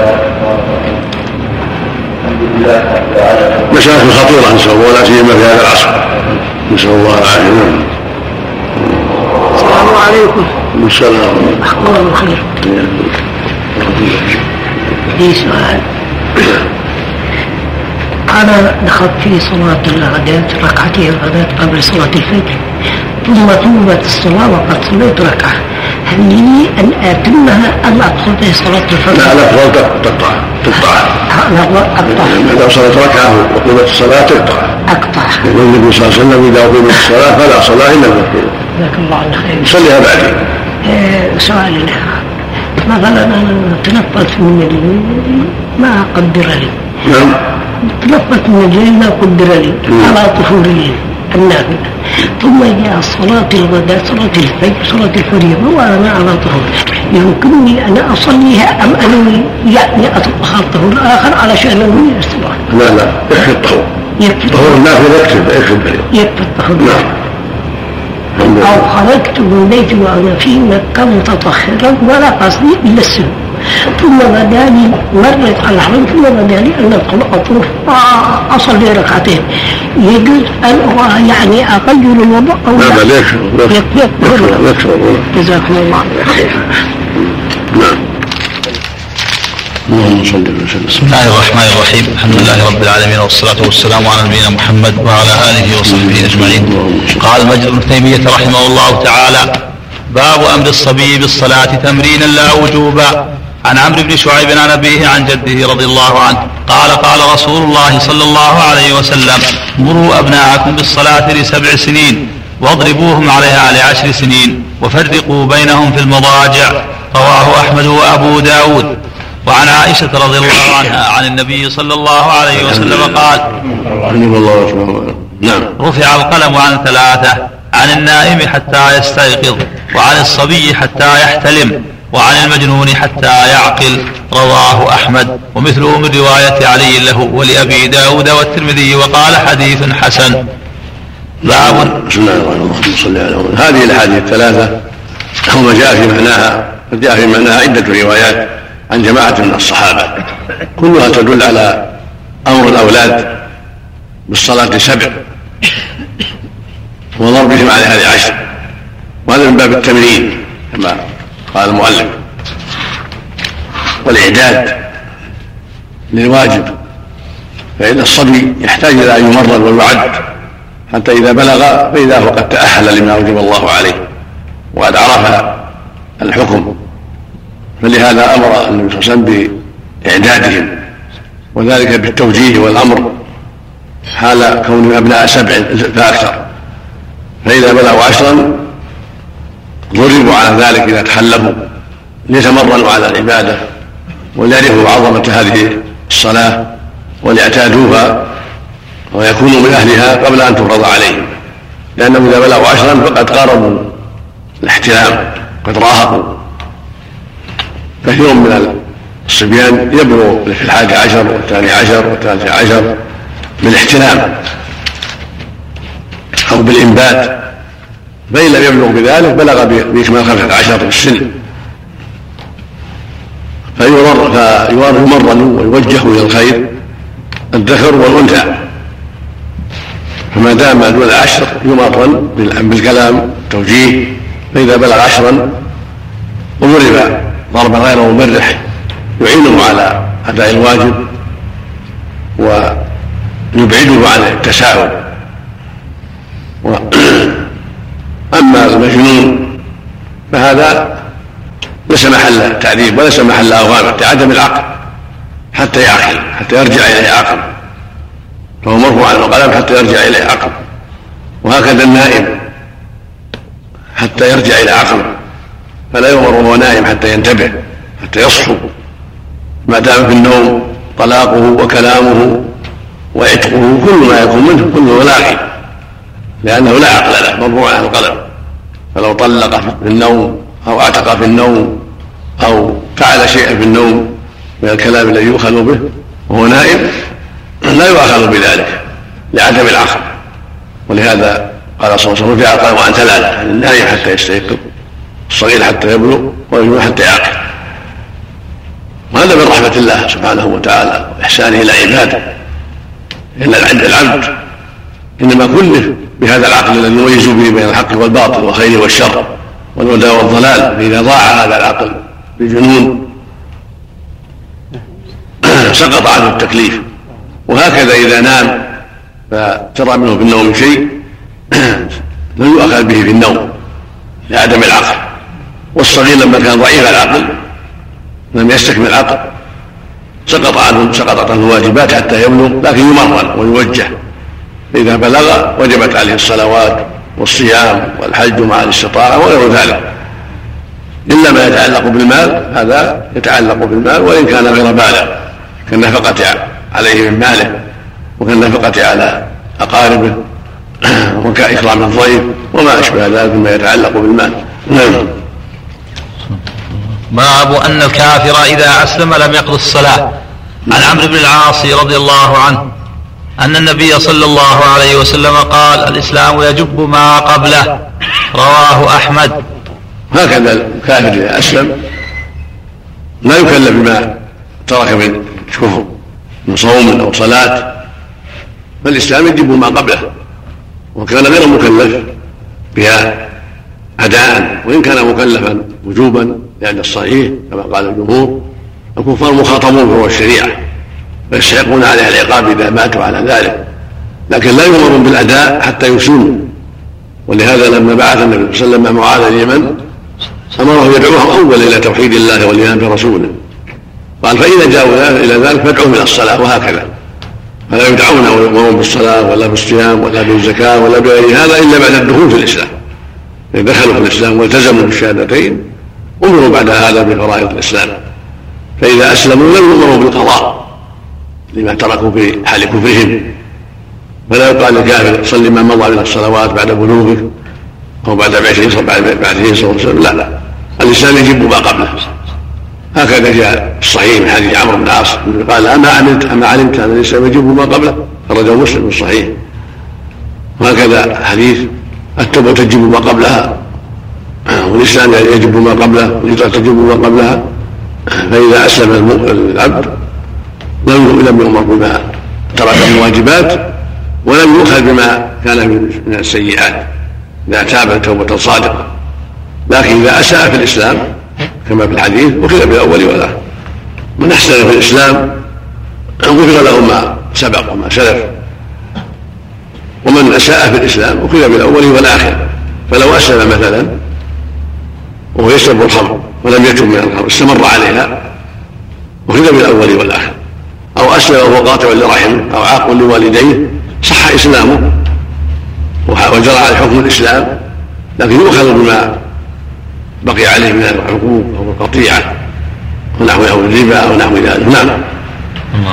مشاكل خطيره نسال الله ولا سيما في هذا العصر. نسال الله العافيه نعم السلام عليكم. السلام. أخبار الخير لي سؤال. أنا دخلت في صلاة الغداة ركعتي الغداة قبل صلاة الفجر ثم توبت الصلاة وقد صليت ركعة. هل لي أن أتمها أم في صلاة الفجر؟ لا الافضل تقطع تقطع. لا أقطع. إذا صلت ركعة وقيمت الصلاة تقطع. أقطع. يقول النبي صلى الله عليه وسلم إذا اقيمت الصلاة فلا صلاة إلا المكتوبه جزاك الله عن خير. يصليها بعدين آه، سؤال مثلا أنا تنفذت من الليل ما قدر لي. نعم. تنفذت من الليل ما قدر لي. على طهوري النافلة ثم جاء صلاة الغداء صلاة الفجر صلاة الفريضة وأنا على طهور يمكنني أن أصليها أم أنني يعني أتطهر طهور آخر علشان أنوي الصلاة لا لا. يكفي. الطهور يكفي. طهور النافلة يكفي يكفي الطهور نعم. أو خرجت من بيتي وأنا في مكة متطهرا ولا قصدي إلا السن ثم بدا لي مرت على الحرم ثم بدا لي أن أدخل أطوف أصلي ركعتين. يجوز أن يعني أغير الوضوء أو لا بل لا يكفي جزاكم الله خير بسم الله الرحمن الرحيم. الحمد لله رب العالمين والصلاة والسلام على نبينا محمد وعلى آله وصحبه أجمعين. قال مجد بن تيمية رحمه الله تعالى باب أمر الصبي بالصلاة تمرينا لا وجوبا عن عمرو بن شعيب عن أبيه عن جده رضي الله عنه قال قال رسول الله صلى الله عليه وسلم مروا أبناءكم بالصلاة لسبع سنين واضربوهم عليها لعشر سنين وفرقوا بينهم في المضاجع. رواه أحمد وأبو داود. وعن عائشة رضي الله عنها عن النبي صلى الله عليه وسلم قال نعم. رفع القلم عن ثلاثة عن النائم حتى يستيقظ وعن الصبي حتى يحتلم وعن المجنون حتى يعقل رواه أحمد. ومثله من رواية علي له ولأبي داود والترمذي وقال حديث حسن. باب بسم الله الرحمن الرحيم اللهم صل على محمد. هذه الأحاديث الثلاثة وما جاء في معناها جاء في معناها عدة روايات. عن جماعة من الصحابة. كلها تدل على أمر الأولاد بالصلاة سبع وضربهم عليها لعشر وهذا من باب التمرين كما قال المؤلف. والإعداد للواجب فإن الصبي يحتاج إلى أن يمرن ويعد حتى إذا بلغ فإذا هو قد تأهل لما أوجب الله عليه وقد عرف الحكم. فلهذا أمر النبي صلى الله عليه وسلم بإعدادهم وذلك بالتوجيه والأمر. حال كونهم أبناء سبع فأكثر. فإذا بلغوا عشرا ضربوا على ذلك إذا تخلفوا ليتمرنوا على العبادة وليعرفوا عظمة هذه الصلاة وليعتادوها ويكونوا من أهلها قبل أن تفرض عليهم. لأنهم إذا بلغوا عشرا فقد قاربوا الاحتلام قد راهقوا. كثير من الصبيان يبلغ في الحادي عشر والثاني عشر والثالث عشر بالاحتلام أو بالإنبات فإن لم يبلغ بذلك بلغ بإكمال خمسة عشر في السن فيمرن ويوجه إلى الخير الذكر والأنثى. فما دام دون عشر يمرن بالكلام توجيه فإذا بلغ عشرا وضرب ضربا غير مبرح يعينه على أداء الواجب ويبعده عن التساهل. أما المجنون فهذا ليس محل تعذيب وليس محل أوامر عدم العقل حتى يعقل حتى يرجع إليه عقل. فهو مرفوع عن القلم حتى يرجع إليه عقل. وهكذا النائم حتى يرجع إلى عقله فلا يؤمر وهو نائم حتى ينتبه حتى يصحو. ما دام في النوم طلاقه وكلامه وعتقه كل ما يكون منه كله لاغي لأنه لا عقل له مرفوع عن القلم. فلو طلق في النوم أو اعتق في النوم أو فعل شيئا في النوم من الكلام الذي يؤخذ به وهو نائم لا يؤاخذ بذلك لعدم العقل. ولهذا قال صلى الله عليه وسلم رفع القلم عن ثلاثة النائم حتى يستيقظ. الصغير حتى يبلغ والمجنون حتى يعقل. وهذا من رحمة الله سبحانه وتعالى وإحسانه إلى عباده إن العبد. إنما كلف بهذا العقل الذي يميز به بين الحق والباطل والخير والشر والهدى والضلال فإذا ضاع هذا العقل بالجنون سقط عنه التكليف. وهكذا إذا نام فترى منه في النوم شيء لم يؤخذ به في النوم لعدم العقل. والصغير لما كان ضعيف العقل لم يستكمل العقل سقط عنه سقطت عنه الواجبات حتى يبلغ لكن يمرن ويوجه. فإذا بلغ وجبت عليه الصلوات والصيام والحج مع الاستطاعة وغير ذلك. إلا ما يتعلق بالمال هذا يتعلق بالمال وإن كان غير بالغ كالنفقة عليه من ماله وكالنفقة على أقاربه وكإكرام الضيف وما أشبه ذلك مما يتعلق بالمال. نعم. باب أن الكافر إذا أسلم لم يقض الصلاة. عن عمرو بن العاص رضي الله عنه أن النبي صلى الله عليه وسلم قال الإسلام يجب ما قبله. رواه أحمد. هكذا الكافر إذا أسلم لا يكلف بما ترك من كفر من صوم أو صلاة. فالإسلام يجب ما قبله وكان غير مكلف بها أداء وإن كان مكلفا وجوبا. لأن الصحيح كما قال الجمهور الكفار مخاطبون بفروع الشريعة فيستحقون عليها العقاب إذا ماتوا على ذلك. لكن لا يؤمرون بالأداء حتى يسلموا ولهذا لما بعث النبي صلى الله عليه وسلم مع معاذ اليمن أمره يدعوهم أول إلى توحيد الله والإيمان برسوله. قال فإذا جاءوا إلى ذلك فادعوهم إلى الصلاة وهكذا. فلا يدعون وهم بالصلاة ولا بالصيام ولا بالزكاة ولا بغير هذا إلا بعد الدخول في الإسلام. إذا دخلوا في الإسلام والتزموا بالشهادتين أمروا بعد هذا بفرائض الإسلام. فإذا أسلموا لم يؤمروا بالقضاء لما تركوا في حال كفرهم. فلا يقال للكافر صلي ما مضى من الصلوات بعد بلوغك أو بعد بعثه صلى الله عليه وسلم. لا لا. الإسلام يجب ما قبله. هكذا جاء الصحيح من حديث عمرو بن العاص قال أما علمت أما علمت أن الإسلام يجب ما قبله؟ خرجه مسلم في الصحيح. وهكذا حديث التوبة تجب ما قبلها والإسلام يجب ما قبله والهجره تجب ما قبلها فإذا أسلم العبد لم لم يؤمر بما ترك من الواجبات ولم يؤخذ بما كان من السيئات إذا تاب توبة صادقة. لكن إذا أساء في الإسلام كما في الحديث أخذ بالأول والآخر. من أحسن في الإسلام غفر له ما سبق وما سلف. ومن أساء في الإسلام أخذ بالأول والآخر. فلو أسلم مثلا وهو يشرب الخمر ولم يتب من الخمر استمر عليها أخذ بالأول والآخر. أو أسلم وهو قاطع لرحمه أو عاق لوالديه. صح إسلامه وجرى على حكم الإسلام لكن يؤخذ بما بقي عليه من العقوق أو القطيعة ونحو أو الربا أو نحو ذلك. نعم.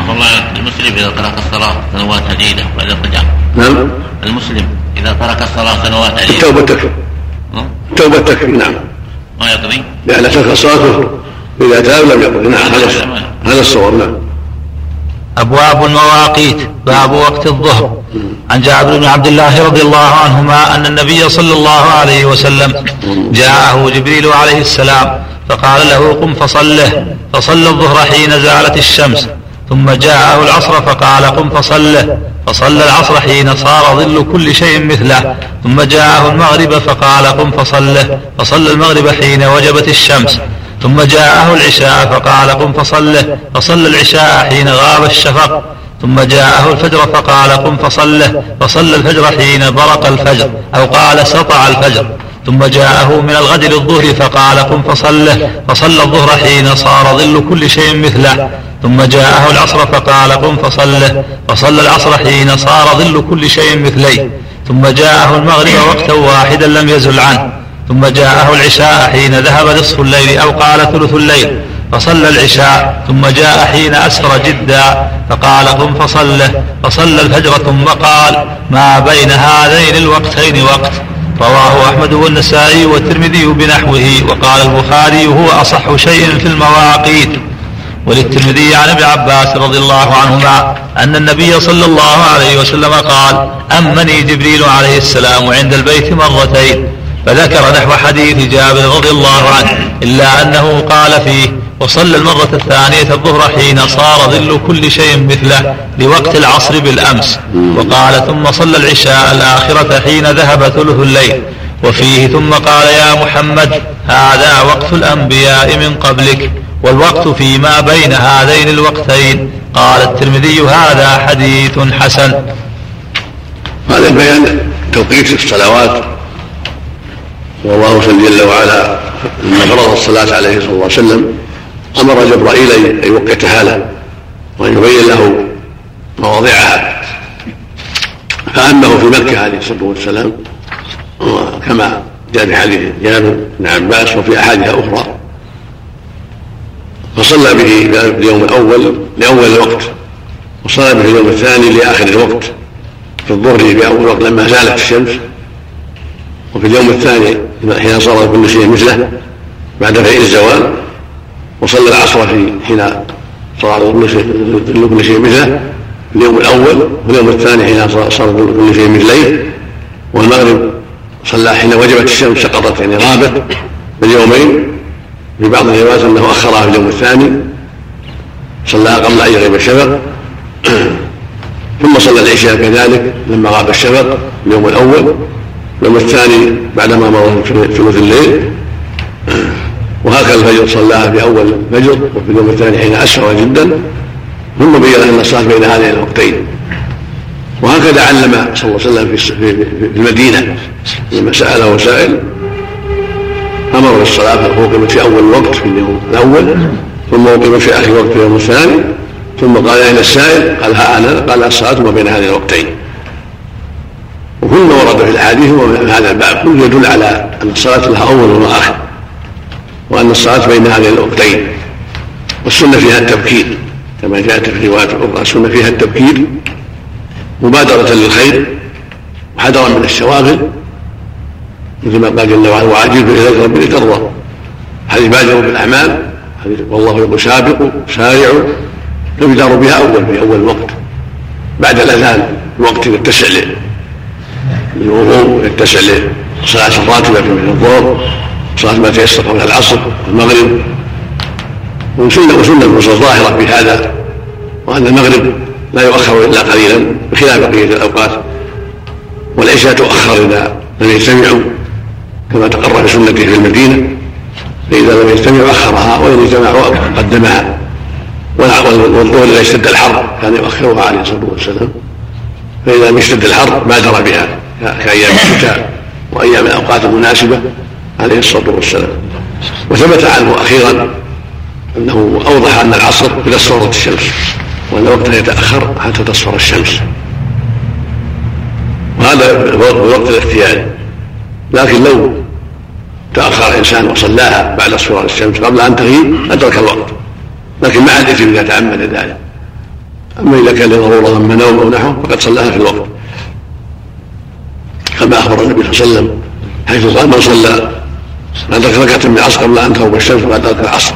والله المسلم إذا ترك الصلاة سنوات عديدة واذا رجع نعم. المسلم إذا ترك الصلاة سنوات عديدة. التوبه تكفي. ها؟ التوبه تكفي. نعم. ما يقضي؟ لأن ترك الصلاه كفر إذا تاب لم يقضي نعم هذا هذا الصواب نعم. أبواب المواقيت. باب وقت الظهر. عن جابر بن عبد الله رضي الله عنهما أن النبي صلى الله عليه وسلم جاءه جبريل عليه السلام فقال له قم فصله. فصلى الظهر حين زالت الشمس. ثم جاءه العصر فقال قم فصله فصلى العصر حين صار ظل كل شيء مثله. ثم جاءه المغرب فقال قم فصله فصلى المغرب حين وجبت الشمس. ثم جاءه العشاء فقال قم فصله فصلى العشاء حين غاب الشفق. ثم جاءه الفجر فقال قم فصله فصلى الفجر حين برق الفجر أو قال سطع الفجر. ثم جاءه من الغد للظهر فقال قم فصله فصلى الظهر حين صار ظل كل شيء مثله. ثم جاءه العصر فقال قم فصله فصلى العصر حين صار ظل كل شيء مثليه. ثم جاءه المغرب وقتا واحدا لم يزل عنه. ثم جاءه العشاء حين ذهب نصف الليل أو قال ثلث الليل. فصلى العشاء. ثم جاء حين أسفر جدا. فقال قم فصله فصلى الفجر ثم قال ما بين هذين الوقتين وقت. رواه أحمد والنسائي والترمذي بنحوه. وقال البخاري هو أصح شيء في المواقيت. وللترمذي عن ابن عباس رضي الله عنهما أن النبي صلى الله عليه وسلم قال أمني جبريل عليه السلام عند البيت مرتين فذكر نحو حديث جابر رضي الله عنه إلا أنه قال فيه وصلى المرة الثانية الظهر حين صار ظل كل شيء مثله لوقت العصر بالأمس وقال ثم صلى العشاء الآخرة حين ذهب ثلث الليل وفيه ثم قال يا محمد هذا وقت الأنبياء من قبلك. والوقت فيما بين هذين الوقتين. قال الترمذي هذا حديث حسن. هذا بيان توقيت الصلوات. والله جل وعلا لما فرض الصلاة عليه صلى الله عليه وسلم أمر جبرائيل أن يوقتها له وأن يبين له مواضعها. فأمه في مكة عليه الصلاة والسلام كما جاء في حديث جابر بن عباس وفي أحاديث أخرى فصلى به اليوم الأول لأول الوقت وصلى به اليوم الثاني لآخر الوقت. في الظهر في أول الوقت لما زالت الشمس وفي اليوم الثاني حين صار كل شيء مثله بعد فعل الزوال وصلى العصر في حين صار كل شيء مثله. في اليوم الأول واليوم الثاني حين صار كل شيء مثليه. والمغرب صلى حين وجبت الشمس سقطت يعني غابت في اليومين في بعض الروايات أنه أخرها في اليوم الثاني صلى قبل أن يغيب الشفق ثم صلى العشاء كذلك لما غاب الشفق اليوم الأول. اليوم الثاني بعدما مضى ثلث الليل. وهكذا الفجر صلاها في أول الفجر وفي اليوم الثاني حين اسفر جدا. ثم بين أن الصلاة بين هذين الوقتين. وهكذا علم صلى الله عليه وسلم في المدينة. لما سأله سائل أمر بالصلاة فاقيمت في أول الوقت في اليوم الأول ثم اقيمت في آخر وقت في اليوم الثاني. ثم قال اين السائل؟ قال ها أنا؟ قال الصلاة ما بين هذين الوقتين. وكل ما ورد في الأحاديث هو من هذا الباب كله يدل على أن الصلاة لها أول واخر وأن الصلاة بين هذين الوقتين. والسنة فيها التبكير كما جاءت في روايات أخرى السنة فيها التبكير مبادرة للخير وحذرا من الشواغل مثل ما قال جل وعلا وعاجل اليك ربي لترضى. هذه بادروا بالاعمال والله يقول سابقوا سارعوا تبدر بها أول في أول الوقت بعد الأذان الوقت يتسع للوضوء يتسع لصلاه الراتبه من الظهر صلاة ما تيسر قبل العصر المغرب. وسنه وسنة النصوص ظاهره في هذا وأن المغرب لا يؤخر إلا قليلا بخلاف بقية الأوقات والعشاء تؤخر إذا لم يجتمعوا. كما تقرر في سنته في المدينة فإذا لم يجتمعوا آخرها وإن اجتمعوا قدمها والظهر إذا اشتد الحر كان يؤخرها عليه الصلاة والسلام. فإذا لم يشتد الحر بادر بها كأيام الشتاء وأيام الأوقات المناسبة عليه الصلاة والسلام. وثبت عنه أخيرا أنه أوضح أن العصر إذا اصفرت الشمس وأن وقتها يتأخر حتى تصفر الشمس. وهذا وقت الاختيار لكن لو تأخر الإنسان وصلاها بعد صور الشمس قبل أن تغيب أدرك الوقت لكن مع الإثم إذا تعمد ذلك أما إذا كان لضرورة ثم نوم أو نحوه فقد صلاها في الوقت. كما أخبر النبي صلى الله عليه وسلم حيث قال من صلى من أدرك ركعة من العصر قبل أن تغرب الشمس فقد أدرك العصر.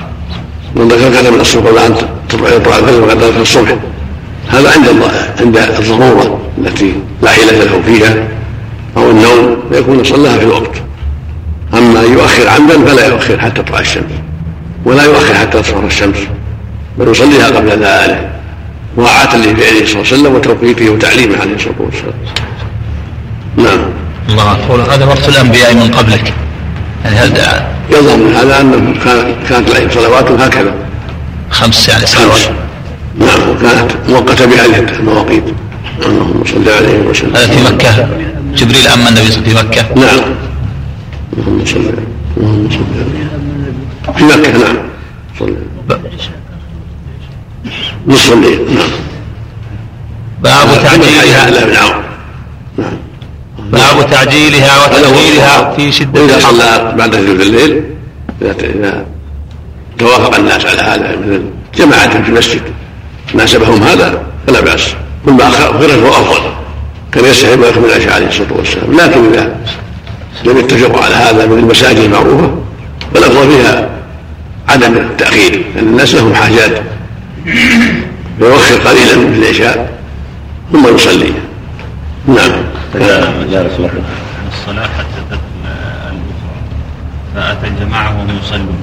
من أدرك ركعة من الصبح قبل أن تطلع الفجر فقد أدرك الصبح. هذا عند الله عند الضرورة التي لا حيلة له فيها أو النوم فيكون صلاها في الوقت. أما يؤخر عمدا فلا يؤخر حتى تطلع الشمس. ولا يؤخر حتى تصفر الشمس. بل يصليها قبل ذلك. مراعاة لفعله صلى الله عليه وسلم وتوقيته وتعليمه عليه الصلاة والسلام. نعم. الله أقول هذا وقت الأنبياء من قبلك. يعني هذا يظهر من هذا أنه كانت عليهم صلوات هكذا. خمس يعني صلوات نعم. وكانت مؤقتة بهذه المواقيت. اللهم صل عليه وسلم. هذا في مكة. جبريل أما النبي في مكة. نعم. اللهم صل عليه اللهم صل عليه في مكة نعم صل نصف الليل نعم. باب تعجيلها. لا بن عون نعم. باب تعجيلها وتأخيرها في شدة وإذا صلى بعد ثلث الليل إذا توافق الناس على هذا مثل جماعة في المسجد ناسبهم هذا فلا بأس. كل ما أخره فهو أفضل. كان يستحب ويكمل العشاء عليه الصلاة والسلام. لكن إذا لم يتفقوا على هذا من المساجد المعروفة فالأفضل فيها عدم التأخير لأن الناس لهم حاجات. يوخر قليلا من العشاء ثم يصلي. نعم. الصلاة حتى تدخل الأخرى فأتى الجماعة وهم يصلون.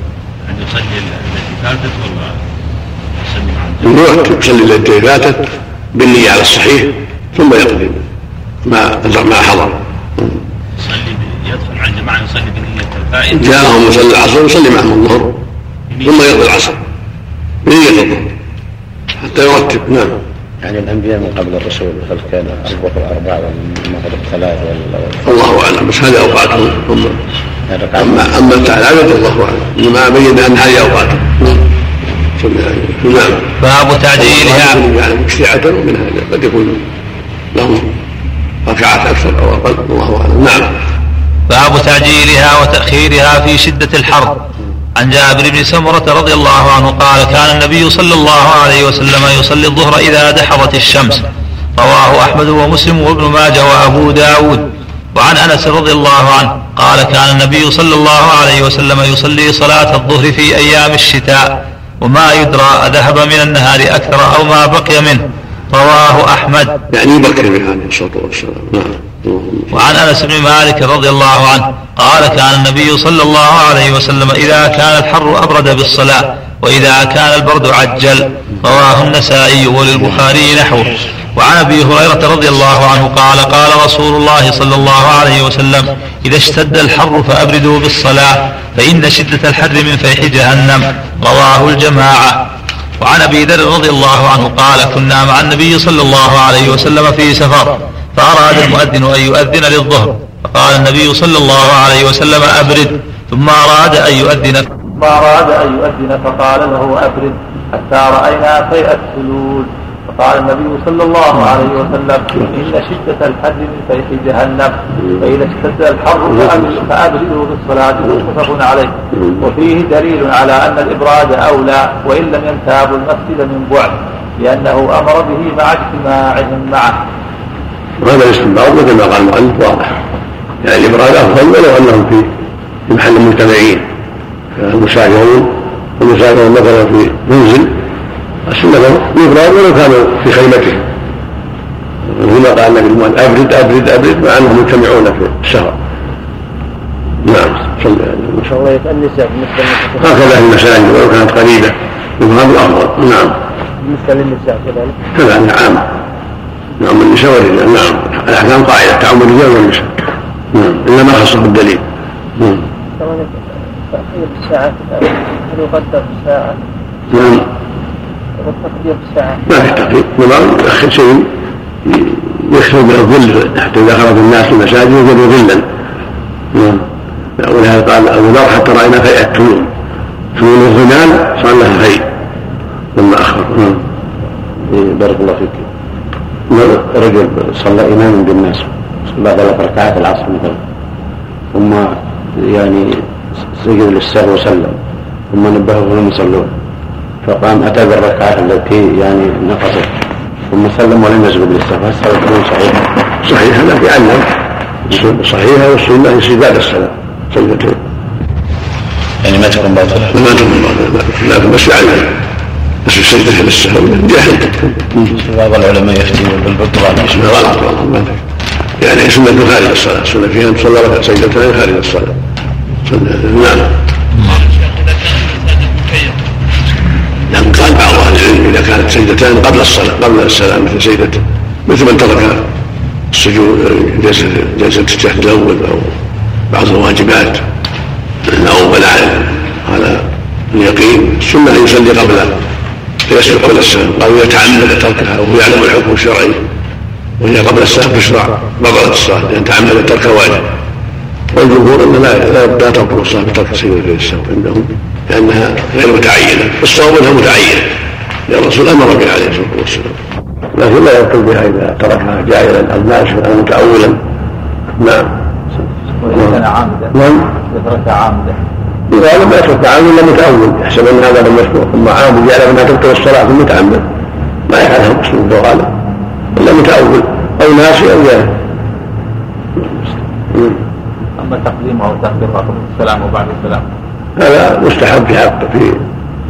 هل يصلي التي فاتت ولا يصلي مع الجماعة؟ يروح يصلي التي فاتت بالنية على الصحيح ثم يقضي ما ما حضر. يدخل مع الجماعة يصلي بنية الفائت جاءهم يصلي العصر يصلي معهم الظهر ثم يقضي العصر. بنية الظهر حتى يرتب نعم. يعني الأنبياء من قبل الرسول هل كان الظهر أربع والمغرب ثلاث ولا الله أعلم بس هذه اوقاتهم هم ركعة اما أما العبد الله أعلم. انما بين أن هذه اوقاتهم عليه نعم. باب تعجيلها يعني مشيعة ومن هذا قد يكون لهم ركعات أكثر أو أقل. الله أعلم. نعم. باب تعجيلها وتأخيرها في شدة الحر عن جابر بن سمرة رضي الله عنه قال كان النبي صلى الله عليه وسلم يصلي الظهر إذا دحضت الشمس. رواه أحمد ومسلم وابن ماجه وأبو داود. وعن أنس رضي الله عنه قال كان النبي صلى الله عليه وسلم يصلي صلاة الظهر في أيام الشتاء وما يدرى أذهب من النهار أكثر أو ما بقي منه. رواه أحمد. يعني به عليه الصلاه والسلام نعم. وعن انس بن مالك رضي الله عنه قال كان النبي صلى الله عليه وسلم اذا كان الحر ابرد بالصلاه واذا كان البرد عجل. رواه النسائي وللبخاري نحوه. وعن ابي هريره رضي الله عنه قال قال رسول الله صلى الله عليه وسلم اذا اشتد الحر فابردوا بالصلاه فان شده الحر من فيح جهنم. رواه الجماعة. وعن ابي ذر رضي الله عنه قال كنا مع النبي صلى الله عليه وسلم في سفر. فاراد المؤذن أن يؤذن للظهر. فقال النبي صلى الله عليه وسلم أبرد. ثم أراد أن يؤذن. ثم أراد أن يؤذن فقال له أبرد حتى رأينا فيء الثلوج فقال النبي صلى الله عليه وسلم إن شدة الحر من فيح جهنم فإذا اشتد الحر فأبرد- فأبردوا بالصلاه متفق عليه. وفيه دليل على أن الإبراد أولى وإن لم ينتابوا المسجد من بعد لأنه أمر به مع اجتماعهم معه. وهذا الاستنباط مثل ما قال المؤلف واضح. يعني الإبراد أفضل ولو أنهم في في محل مجتمعين المسافرون المسافرون مثلا في منزل السنة يبرد ولو كانوا في خيمتهم هنا قال النبي المؤلف أبرد أبرد أبرد مع أنهم مجتمعون في السفر نعم صلى الله عليه وسلم. هكذا في المساجد ولو كانت قريبة يبرد الافضل نعم. بالنسبة للنساء كذلك. كذا عام نعم النساء والرجال نعم. الأحكام قاعدة تعم الرجال والنساء نعم. إلا ما خصه بالدليل. نعم. كمان تاخير الساعة هل يقدر الساعة نعم. والتقدير الساعة ما في تقييد نظام يؤخر شيء يكثر من الظل حتى إذا خرج الناس المساجد يجد ظلا. نعم. ولهذا قال أبو ذر حتى رأينا فيء التنون تنون الظلال صار لها فيء. لما أخر. نعم. بارك الله فيك. رجل صلى إماما بالناس صلى ثلاث ركعات العصر مثلا. ثم يعني سجد للسهو وسلم. ثم نبهه وهم يصلون. فقام أتى بالركعة التي يعني نقصت ثم سلم ولم يسجد للسهو. هل الصلاة تكون صحيحة؟ صحيحة لكن علم. صحيحة والسنة يصير بعد السلام. سجدتين يعني ما تكون باطلة ما تكون باطلة لكن بس يعلم بس السجدة للسهو جاهل بعض العلماء يفتي بالبطلان غلط. يعني سنة خارج الصلاة؟ سنة فيها أن تصلى ركعة سجدتين خارج الصلاة. نعم. لكن قال بعض أهل العلم إذا كانت سجدتان قبل الصلاة قبل السلام مثل سجدة مثل من ترك السجود جلسه جلسه التشهد الأول أو بعض الواجبات أو بنى على اليقين السنة ان يصلي قبل قبل السلام قالوا يتعمد تركها وهو يعلم الحكم الشرعي. وهي قبل السلام تشرع بطلت الصلاة لأن تعمد ترك واجب. والجمهور انه لا لا تبطل الصلاة بترك سجود السهو عندهم لأنها غير متعينة. الصواب أنها متعينة. لأن الرسول أمر بها عليه الصلاة والسلام. لكن لا يبطل بها إذا تركها جاهلا أو ناسا أو متأولا. نعم. وإذا كان عامدا. نعم. يترك عامدا. إذا لم يترك عامل الا متاول يحسب أن هذا لم يشكر ثم عامل يعلم انها تبطل الصلاة ثم متعمد ما يفعلها مسلم في الغالب الا متاول أو ناسي أو جاهل أما تقديمه أو تأخيره قبل السلام وبعد السلام هذا مستحب في حق في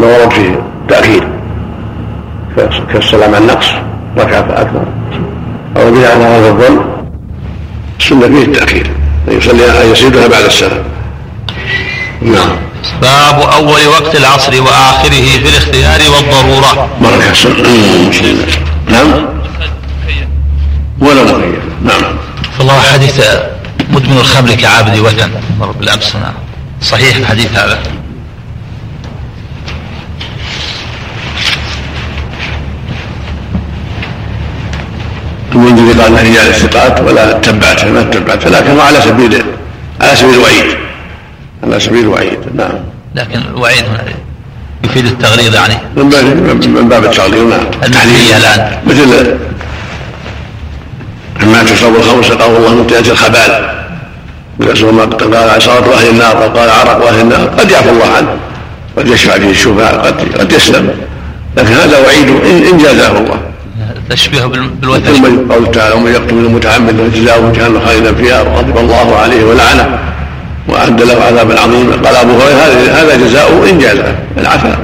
ما ورد فيه تأخير. كالسلام عن نقص ركعة فأكثر أو بناء على هذا الظن. السنة فيه التأخير. أن يصلي أن يسجدها بعد السلام. نعم. باب أول وقت العصر وآخره في الاختيار والضرورة. بارك حسن نعم. ولا مخير نعم. والله حديث مدمن الخمر كعابد وثن. مر بالأمس نعم. صحيح الحديث هذا. المنذر قال رجال الثقات ولا تبعته ما تبعته لكن على سبيل على سبيل الوعيد. على سبيل الوعيد نعم. لكن الوعيد هنا يفيد التغليظ يعني؟ من باب من باب التغليظ نعم. المحلية الآن. مثل عما تصاب الخمس قال الله من تأتي الخبال ما قال عصارة أهل النار وقال عرق أهل النار قد يعفو الله عنه قد يشفع فيه الشفاء قد قد يسلم. لكن هذا وعيد إن, إن جازاه الله. تشبيه بالوثن. ما قول تعالى ومن يقتل المتعمد فجزاؤه جهنم خالدا فيها وغضب الله عليه ولعنه. واعد له عذابا عظيما قال أبو هريرة هذا هذا جزاؤه إن جازه العفا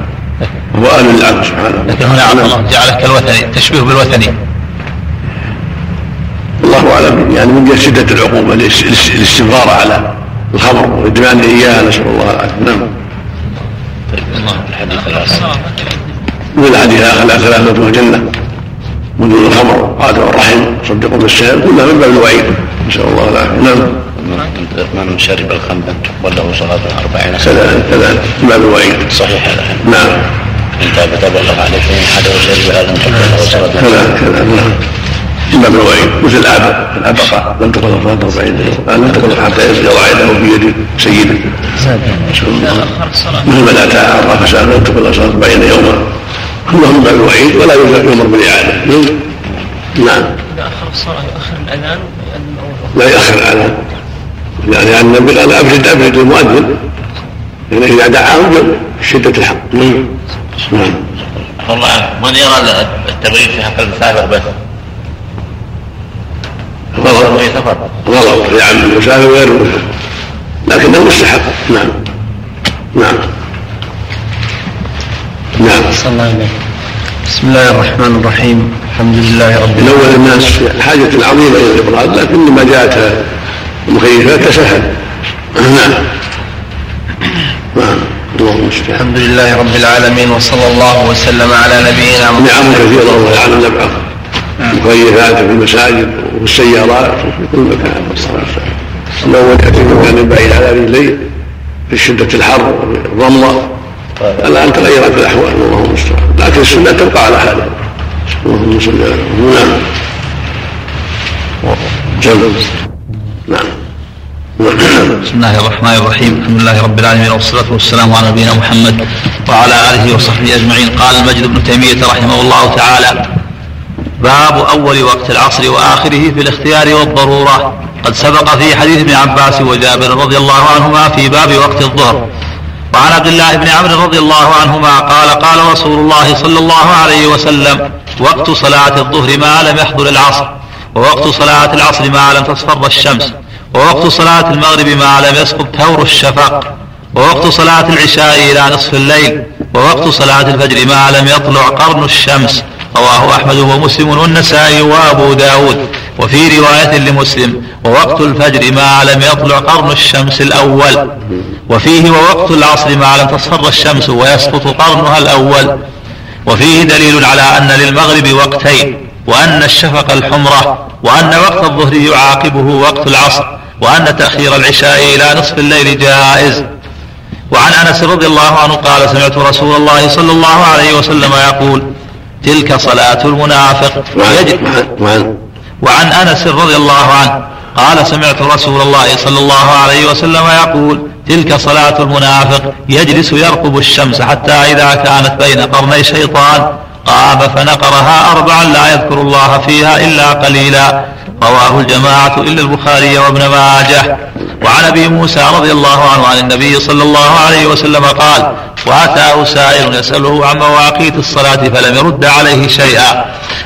هو أهل للعفو سبحانه لكن هنا عفى الله جعله كالوثني تشبيه بالوثني. الله أعلم. يعني من العقوبة الاس- الاس- الاستمرار على الخمر وإدمان اياها نسأل الله العافية. نعم. الحديث الآخر من الحديث ثلاثة في الجنة. منذ الخمر قاتل الرحم صدق بالسهل كلها من باب الوعيد. نسأل الله العافية. نعم. من شرب الخمر تقبل له صلاة أربعين سنة. كذلك من باب الوعيد صحيح هذا. نعم. إن تاب تاب الله عليه فإن حدا وشرب هذا تقبل له صلاة كذلك كذلك نعم. باب الوعيد مثل العبد العبقة لم تقل صلاة 40 يوم لم تقل حتى يسجد عينه في يد سيده. الله. مثل من اتى عرف ساعه لم تقل صلاة 40 يوما. كلهم من باب الوعيد ولا يؤمر بالاعاده نعم إذا أخر الصلاة يؤخر الأذان لا يؤخر الأذان. يعني النبي قال ابرد أبرد المؤذن. لأن إذا دعاه جل شده الحق. نعم. نعم. والله من يرى التبريد في حق المسافر بس غلط غلط يعني المسافر غير المسافر لكنه مستحب نعم. نعم. نعم. صلى الله عليه بسم الله الرحمن الرحيم. الحمد لله رب من أول الناس حاجة عظيمة إلى الابراج لكن لما جاءت المكيفات تسهل نعم. نعم. الحمد لله رب العالمين وصلى الله وسلم على نبينا محمد. نعم كثيرة الله يعلم نبعه مكيفات في المساجد وفي السيارات وفي كل مكان. العافية. الأول يأتي في مكان بعيد على رجليه في شدة الحر الرملة الآن تغيرت الأحوال والله المستعان لكن السنة تبقى على حالها. اللهم صل على. نعم. جل. نعم نعم. بسم الله الرحمن الرحيم. الحمد لله رب العالمين. والصلاة والسلام على نبينا محمد وعلى آله وصحبه أجمعين. قال المجد بن تيمية رحمه الله تعالى باب أول وقت العصر وآخره في الاختيار والضرورة. قد سبق في حديث ابن عباس وجابر رضي الله عنهما في باب وقت الظهر. وعن عبد الله بن عمرو رضي الله عنهما قال قال رسول الله صلى الله عليه وسلم وقت صلاة الظهر ما لم يحضر العصر ووقت صلاة العصر ما لم تصفر الشمس. ووقت صلاة المغرب ما لم يسقط ثور الشفق. ووقت صلاة العشاء إلى نصف الليل. ووقت صلاة الفجر ما لم يطلع قرن الشمس. رواه أحمد ومسلم والنسائي وأبو داود. وفي رواية لمسلم ووقت الفجر ما لم يطلع قرن الشمس الأول. وفيه ووقت العصر ما لم تصفر الشمس ويسقط قرنها الأول. وفيه دليل على أن للمغرب وقتين وأن الشفق الحمرة وأن وقت الظهر يعاقبه وقت العصر. وأن تأخير العشاء إلى نصف الليل جائز. وعن أنس رضي الله عنه قال سمعت رسول الله صلى الله عليه وسلم يقول تلك صلاة المنافق. وعن أنس رضي الله عنه قال سمعت رسول الله صلى الله عليه وسلم يقول تلك صلاة المنافق يجلس يرقب الشمس حتى إذا كانت بين قرني شيطان قام فنقرها أربعا لا يذكر الله فيها إلا قليلا. رواه الجماعة إلا البخاري وابن ماجه. وعن أبي موسى رضي الله عنه عن النبي صلى الله عليه وسلم قال وآتاه سائل يسأله عن مواقيت الصلاة فلم يرد عليه شيئا.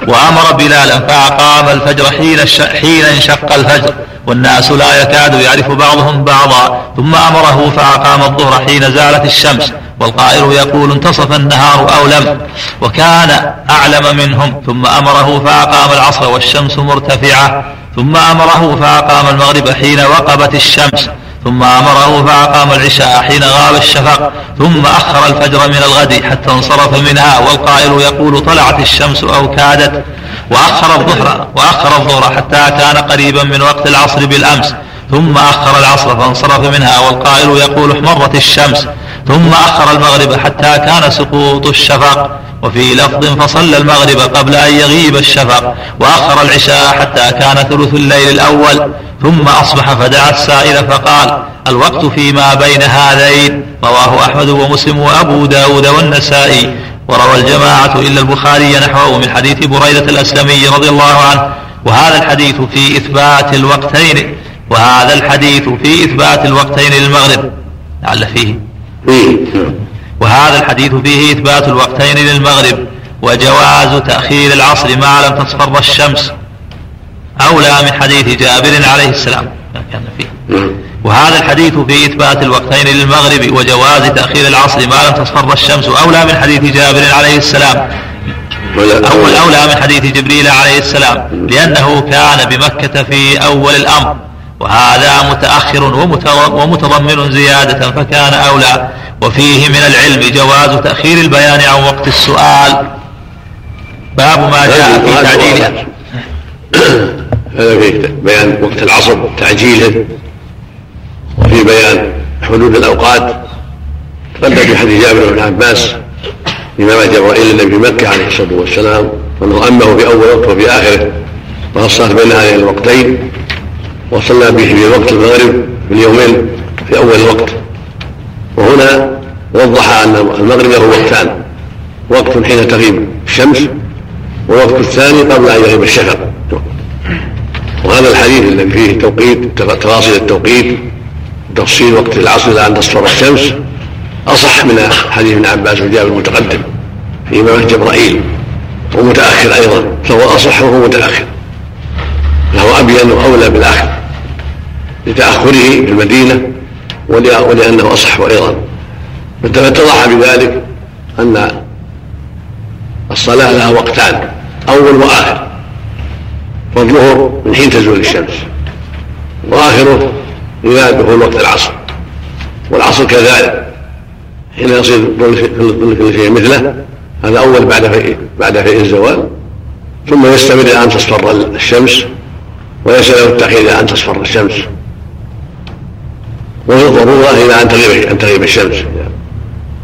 وأمر بلالا فأقام الفجر حين حين انشق الفجر. والناس لا يكاد يعرف بعضهم بعضا. ثم أمره فأقام الظهر حين زالت الشمس. والقائل يقول انتصف النهار أو لم وكان أعلم منهم ثم أمره فأقام العصر والشمس مرتفعة ثم أمره فأقام المغرب حين وقبت الشمس ثم أمره فأقام العشاء حين غاب الشفق ثم أخر الفجر من الغد حتى انصرف منها والقائل يقول طلعت الشمس أو كادت وأخر الظهر وأخر الظهر حتى كان قريبا من وقت العصر بالأمس ثم أخر العصر فانصرف منها والقائل يقول احمرت الشمس ثم أخر المغرب حتى كان سقوط الشفق. وفي لفظ فصلى المغرب قبل أن يغيب الشفق. وأخر العشاء حتى كان ثلث الليل الأول. ثم أصبح فدعا السائل فقال الوقت فيما بين هذين. رواه أحمد ومسلم وأبو داود والنسائي. وروى الجماعة إلا البخاري نحوه من حديث بريدة الأسلمي رضي الله عنه. وهذا الحديث في إثبات الوقتين. وهذا الحديث في إثبات الوقتين للمغرب. لعل فيه وهذا الحديث فيه إثبات الوقتين للمغرب وجواز تأخير العصر ما لم تصفر الشمس. أولى من حديث جابر عليه السلام. كان فيه. وهذا الحديث في إثبات الوقتين للمغرب وجواز تأخير العصر ما لم تصفر الشمس. أولى من حديث جابر عليه السلام. أول أولى من حديث جبريل عليه السلام. لأنه كان بمكة في أول الأمر. وهذا متأخر ومتضمن زيادة فكان أولى. وفيه من العلم جواز تأخير البيان عن وقت السؤال. باب ما جاء في تعجيلها هذا في بيان وقت العصر تعجيله. وفي بيان حدود الأوقات. تقدم في حديث جابر بن عباس مات جبرائيل النبي في مكة عليه الصلاة والسلام وأنه أمه في أول وقت وفي آخره. وخصص بين هذين الوقتين. وصلى به في وقت المغرب في اليومين في أول الوقت. وهنا وضح أن المغرب له وقتان وقت حين تغيب الشمس ووقت الثاني قبل أن يغيب الشفق. وهذا الحديث الذي فيه توقيت تفاصيل التوقيت تفصيل وقت العصر إلى أن تصفر الشمس أصح من حديث ابن عباس وجابر المتقدم في إمامة جبرائيل ومتأخر أيضا فهو أصح وهو متأخر. فهو أبين وأولى بالآخر. لتأخره في المدينة ولأنه أصح أيضا فتضح بذلك أن الصلاة لها وقتان أول وآخر. فالظهر من حين تزول الشمس وآخره إلى دخول وقت العصر. والعصر كذلك حين يصير كل شيء مثله هذا أول بعد في بعد في الزوال. ثم يستمر إلى أن تصفر الشمس وليس له التأخير إلى أن تصفر الشمس. وهي ضرورة إلى أن تغيب أن تغيب الشمس.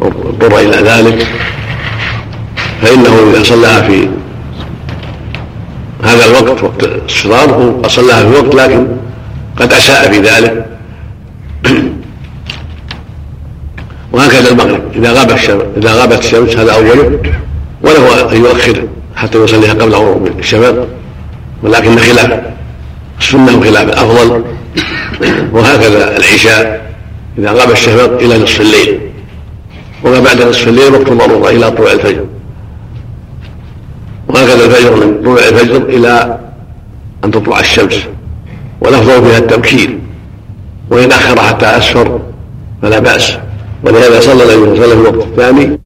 اضطر إلى ذلك. فإنه إذا صلىها في هذا الوقت وقت الصلاة صلاها في وقت لكن قد أساء في ذلك. وهكذا المغرب. إذا غاب الشمس إذا غابت الشمس هذا أوله. وله أن يؤخر حتى يصليها قبل غروب الشفق ولكن خلاف. السنة خلاف. الأفضل وهكذا العشاء إذا غاب الشفق إلى نصف الليل وما بعد نصف الليل وقت ضروره إلى طلوع الفجر. وهكذا الفجر من طلوع الفجر إلى أن تطلع الشمس والافضل فيها التبكير وإن أخر حتى أسفر فلا بأس. ولهذا صلى النبي صلى الله عليه وسلم في الوقت الثاني